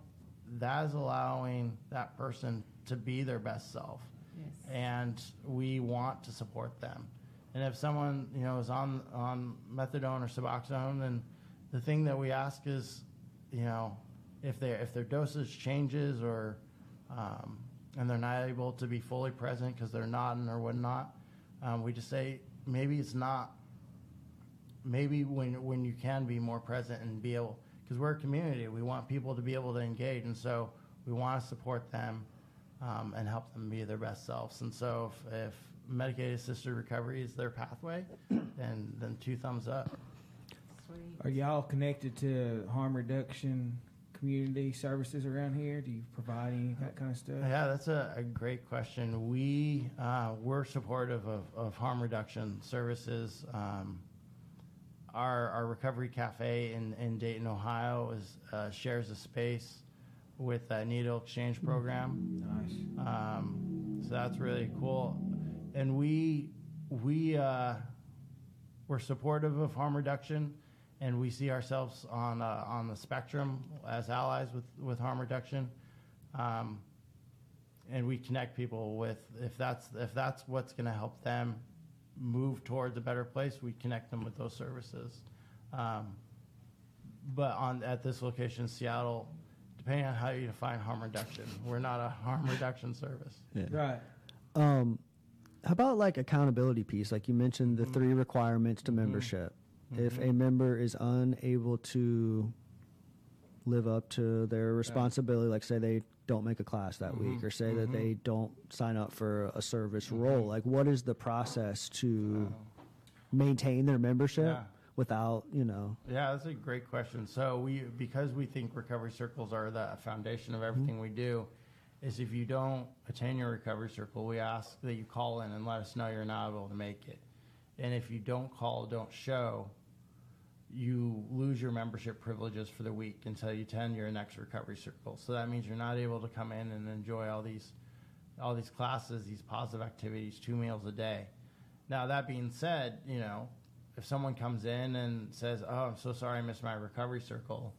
that is allowing that person to be their best self Yes. and we want to support them. And if someone you know is on on methadone or Suboxone, then the thing that we ask is, you know, if they if their dosage changes or um, and they're not able to be fully present because they're nodding or whatnot, um, we just say maybe it's not. Maybe when when you can be more present and be able because we're a community, we want people to be able to engage, and so we want to support them um, and help them be their best selves. And so if, if medication assisted recovery is their pathway, *clears throat* then then two thumbs up. Sweet. Are y'all connected to harm reduction community services around here? Do you provide any that kind of stuff? Yeah, that's a, a great question. We uh, we're supportive of, of harm reduction services. Um, our our recovery cafe in, in Dayton, Ohio, is uh, shares a space with a needle exchange program. Nice. Um, so that's really cool. And we we uh, we're supportive of harm reduction, and we see ourselves on uh, on the spectrum as allies with with harm reduction. Um, and we connect people with if that's if that's what's going to help them move towards a better place, we connect them with those services. Um, but on at this location, in Seattle, depending on how you define harm reduction, we're not a harm *laughs* reduction service. Right. Um, how about like accountability piece? Like you mentioned, the Mhm. three requirements to membership. If a member is unable to live up to their responsibility, like say they don't make a class that week, Mhm. or say that Mhm. they don't sign up for a service Mhm. role, like what is the process to Uh, maintain their membership Yeah. without, you know? Yeah, that's a great question. So we, because we think recovery circles are the foundation of everything we do, is if you don't attend your recovery circle, we ask that you call in and let us know you're not able to make it. And if you don't call, don't show, you lose your membership privileges for the week until you attend your next recovery circle. So that means you're not able to come in and enjoy all these, all these classes, these positive activities, two meals a day. Now that being said, you know, if someone comes in and says, "Oh, I'm so sorry, I missed my recovery circle,"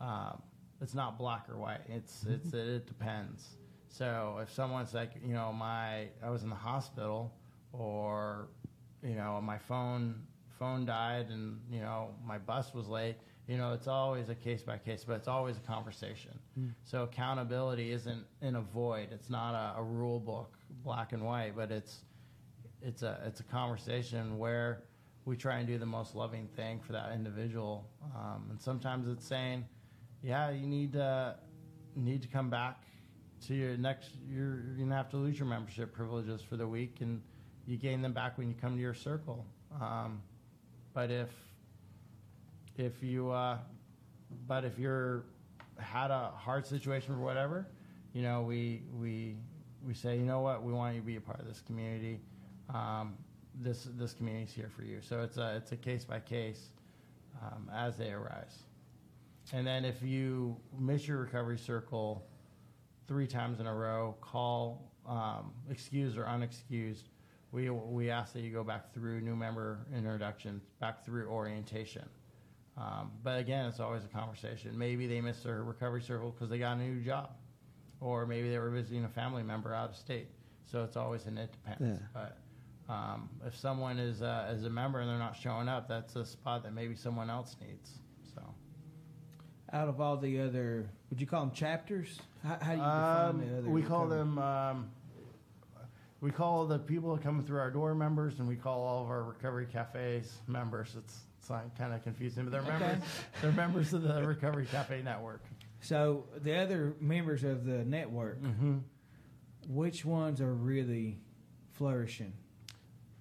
um, it's not black or white. It's it's it, it depends. So if someone's like, you know, my I was in the hospital, or you know, my phone phone died, and you know, my bus was late. You know, it's always a case by case, but it's always a conversation. So accountability isn't in a void. It's not a, a rule book, black and white, but it's it's a it's a conversation where we try and do the most loving thing for that individual. Um, and sometimes it's saying, yeah, you need to need to come back to your next. You're, you're gonna have to lose your membership privileges for the week, and you gain them back when you come to your circle. Um, but if if you uh, but if you're had a hard situation or whatever, you know, we we we say, you know what, we want you to be a part of this community. Um, this this community's here for you. So it's a it's a case by case um, as they arise. And then if you miss your recovery circle three times in a row, call um, excused or unexcused. We we ask that you go back through new member introductions, back through orientation. Um, but again, it's always a conversation. Maybe they missed their recovery circle because they got a new job, or maybe they were visiting a family member out of state. So it's always an it depends. Yeah. But um, if someone is uh, is a member and they're not showing up, that's a spot that maybe someone else needs. So Out of all the other, would you call them chapters? How, how do you define um, the other? we call them. Um, we call the people that come through our door members, and we call all of our recovery cafes members. It's, it's kind of confusing, but they're Okay. members. They're members of the Recovery Cafe Network. So the other members of the network, Mm-hmm. which ones are really flourishing?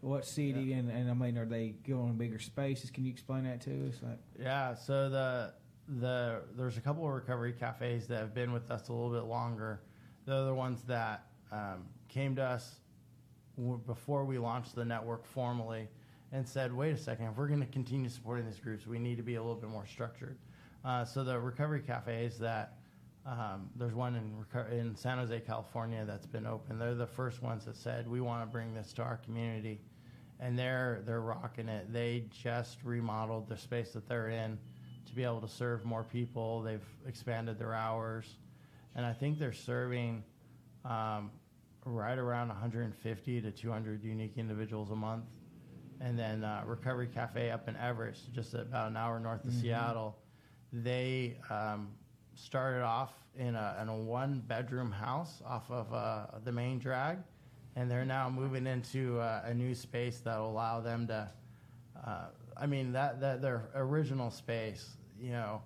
What city and, and I mean, are they going to bigger spaces? Can you explain that to us? Like, Yeah, so the the there's a couple of recovery cafes that have been with us a little bit longer. They're the ones that um, came to us before we launched the network formally and said, "Wait a second, if we're going to continue supporting these groups, we need to be a little bit more structured." Uh, so the recovery cafes that um, there's one in in San Jose, California, that's been open. They're the first ones that said we want to bring this to our community, and they're they're rocking it. They just remodeled the space that they're in to be able to serve more people. They've expanded their hours, and I think they're serving um, right around 150 to 200 unique individuals a month. And then uh, Recovery Cafe up in Everett, just about an hour north of Seattle, they um, started off in a, in a one bedroom house off of uh, the main drag, and they're now moving into uh, a new space that will allow them to. Uh, I mean that that their original space, you know,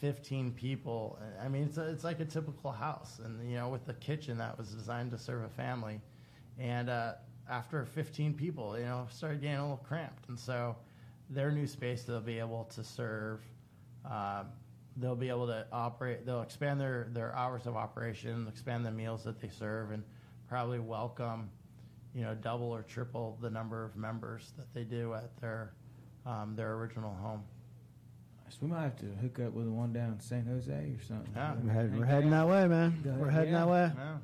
15 people. I mean it's a, it's like a typical house, and you know with the kitchen that was designed to serve a family, and uh, after 15 people, you know, started getting a little cramped, and so their new space they'll be able to serve. Um, they'll be able to operate. They'll expand their their hours of operation, expand the meals that they serve, and probably welcome, you know, double or triple the number of members that they do at their um, their original home. So we might have to hook up with the one down in San Jose or something. Yeah. We're heading, we're heading that way, man. Go ahead. We're heading that Yeah. way. Yeah.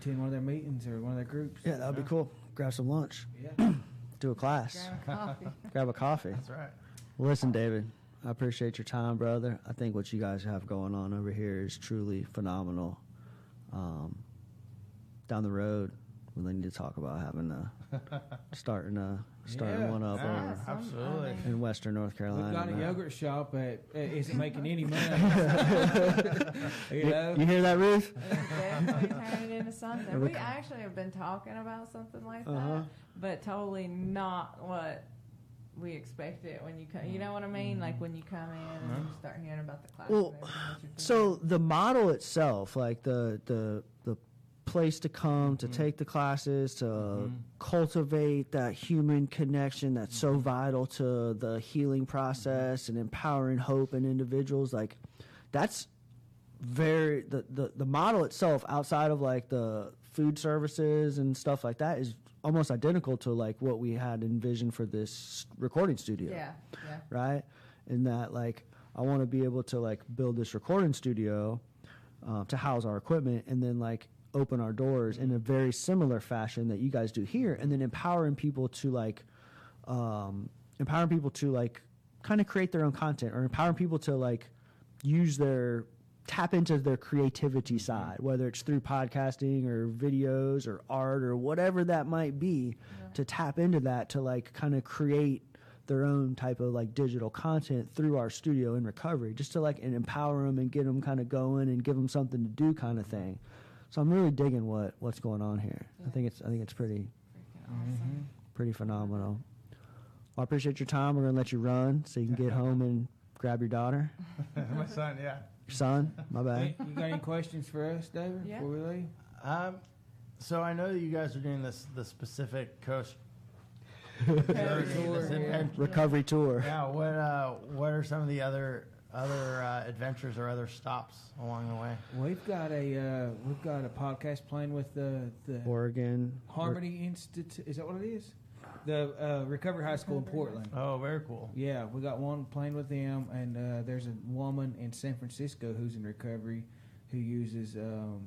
Attend one of their meetings or one of their groups. Yeah, that'd be cool. Grab some lunch, Yeah. *clears throat* do a class, Grab a *laughs* coffee. grab a coffee. That's right. Listen, David, I appreciate your time, brother. I think what you guys have going on over here is truly phenomenal. Um, down the road, we need to talk about having a *laughs* starting a starting Yeah. one up Yeah. over some- absolutely. In Western North Carolina. We've got a man. yogurt shop at uh, isn't making any money. *laughs* *laughs* you You, know? you hear that, Ruth? definitely turn it into something. We actually have been talking about something like Uh-huh. that, but totally not what we expected when you come. You know what I mean? Like when you come in and you start hearing about the class. Well, everything that you're So the model itself, like the the the place to come to mm-hmm. take the classes to mm-hmm. cultivate that human connection that's so mm-hmm. vital to the healing process and empowering hope in individuals like that's very the, the the model itself outside of like the food services and stuff like that is almost identical to like what we had envisioned for this recording studio Yeah, yeah. right? In that, like, I want to be able to like build this recording studio uh, to house our equipment, and then like open our doors in a mm-hmm. very similar fashion that you guys do here, and then empowering people to like, um, empowering people to like, kind of create their own content, or empowering people to like use their tap into their creativity mm-hmm. side, whether it's through podcasting or videos or art or whatever that might be, to tap into that to like kind of create their own type of like digital content through our studio in recovery, just to like and empower them and get them kind of going and give them something to do, kind of mm-hmm. thing. So I'm really digging what what's going on here. I think it's I think it's pretty awesome. pretty phenomenal. Well, I appreciate your time. We're gonna let you run so you can get home and grab your daughter, *laughs* My son, yeah. your son. My bad. You got any questions for us, David, Yeah. before we leave? Um, so I know that you guys are doing this the Pacific Coast Recovery *laughs* journey, tour, this yeah. Recovery tour. Yeah. What uh, what are some of the other other uh, adventures or other stops along the way? We've got a uh, we've got a podcast playing with the the Oregon. Harmony Institute. Is that what it is? The uh, Recovery High School in Portland. Oh, very cool. Yeah, we got one playing with them, and uh, there's a woman in San Francisco who's in recovery, who uses um,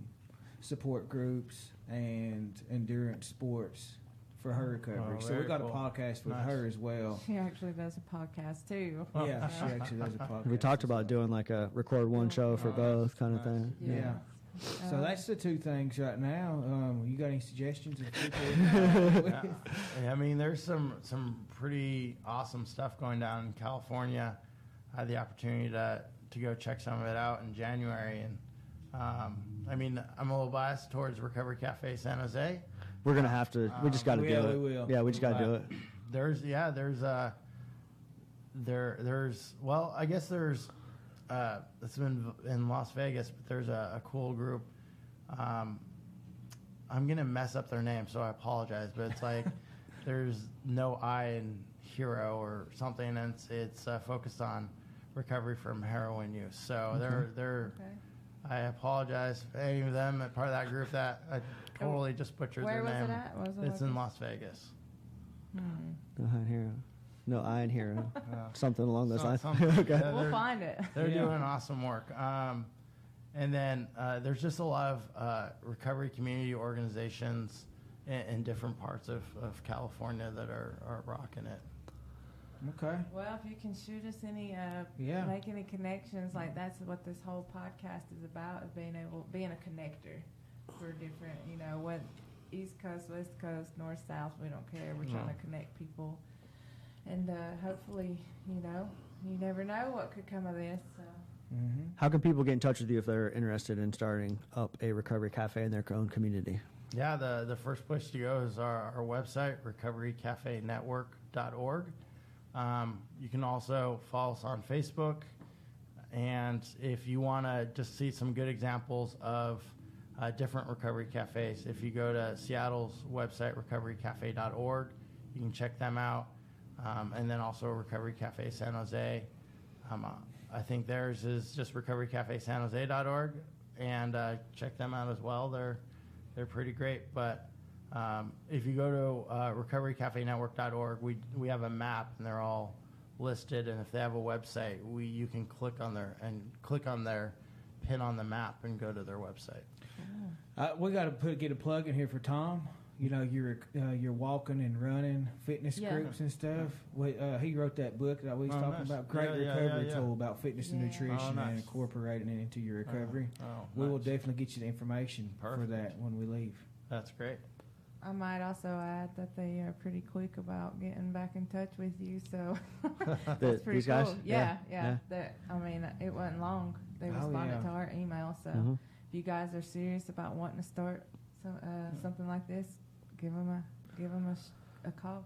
support groups and endurance sports for her recovery. Oh, so we got cool. a podcast with Nice. her as well. She actually does a podcast too. Yeah, she *laughs* actually does a podcast. *laughs* We talked about doing like a record one show for Nice, both kind of thing. Yeah. So Uh, that's the two things right now. Um, you got any suggestions of people? we *laughs* can Yeah. with? Yeah, I mean, there's some some pretty awesome stuff going down in California. I had the opportunity to to go check some of it out in January, and um, I mean, I'm a little biased towards Recovery Cafe San Jose. We're gonna have to. We just got to Um, do yeah, it. we will. Yeah, we just got to do Uh, it. There's yeah, there's uh there there's well, I guess there's uh it's been in Las Vegas, but there's a, a cool group. Um, I'm gonna mess up their name, so I apologize. But it's like *laughs* there's no I in hero or something, and it's it's uh, focused on recovery from heroin use. So they're they're. Okay. I apologize for any of them a part of that group that I totally just butchered Where their was name. it at? What was the It's in location? Las Vegas. No Iron Hero. No Iron Hero. *laughs* Yeah. Something along those lines. something. *laughs* okay. Yeah, We'll they're- find it. They're Yeah. doing awesome work. Um, and then uh, there's just a lot of uh, recovery community organizations in, in different parts of, of California that are, are rocking it. Okay. Well, if you can shoot us any, uh, Yeah. make any connections, like that's what this whole podcast is about: is being able, being a connector for different, you know, what East Coast, West Coast, North, South. We don't care. We're trying to connect people, and uh, hopefully, you know, you never know what could come of this. So. hmm How can people get in touch with you if they're interested in starting up a recovery cafe in their own community? Yeah, the, the first place to go is our, our website, recoverycafenetwork.org. Um, you can also follow us on Facebook. And if you want to just see some good examples of uh, different recovery cafes. If you go to Seattle's website, recoverycafe.org, you can check them out. Um, and then also Recovery Cafe San Jose. Um, uh, I think theirs is just recoverycafesanjose.org, and uh, check them out as well. They're they're pretty great. But um, if you go to uh, recoverycafenetwork.org, we we have a map, and they're all listed. And if they have a website, we you can click on their and click on their pin on the map and go to their website. Uh, we got to put get a plug in here for Tom. You know, you're uh, you're walking and running fitness Yeah. groups and stuff. Wait, uh, he wrote that book that we was Oh, talking nice. about. Great Yeah, yeah, recovery yeah, yeah. tool about fitness and Yeah. nutrition Oh, and nice. incorporating it into your recovery. Oh, We will nice. definitely get you the information for Perfect. that when we leave. That's great. I might also add that they are pretty quick about getting back in touch with you. So *laughs* *laughs* that's pretty these cool. guys? Yeah, Yeah, yeah. That I mean, it wasn't long. They Oh, responded yeah. to our email. So Mhm. If you guys are serious about wanting to start so, uh, something like this, give them a give them a, sh- a call.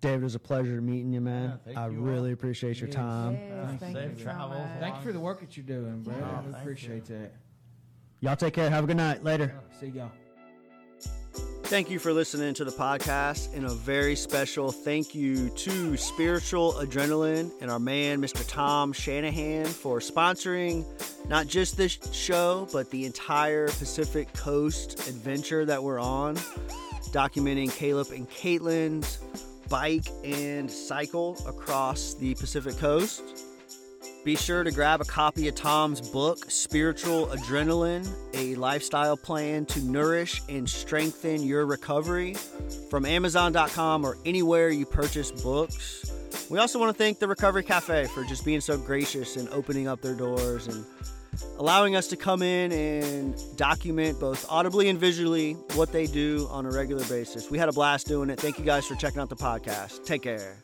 David, it was a pleasure meeting you, man. Yeah, I you really all. appreciate your Yes. time. yes, Uh, thank safe you so travels. much. Thank you for the work that you're doing, bro. Yeah. I thank appreciate that. Y'all take care. Have a good night. Later. See y'all. Thank you for listening to the podcast, and a very special thank you to Spiritual Adrenaline and our man, Mr. Tom Shanahan, for sponsoring not just this show, but the entire Pacific Coast adventure that we're on, documenting Caleb and Caitlin's bike and cycle across the Pacific Coast. Be sure to grab a copy of Tom's book, Spiritual Adrenaline A Lifestyle Plan to Nourish and Strengthen Your Recovery, from Amazon.com or anywhere you purchase books. We also want to thank the Recovery Cafe for just being so gracious and opening up their doors and allowing us to come in and document both audibly and visually what they do on a regular basis. We had a blast doing it. Thank you guys for checking out the podcast. Take care.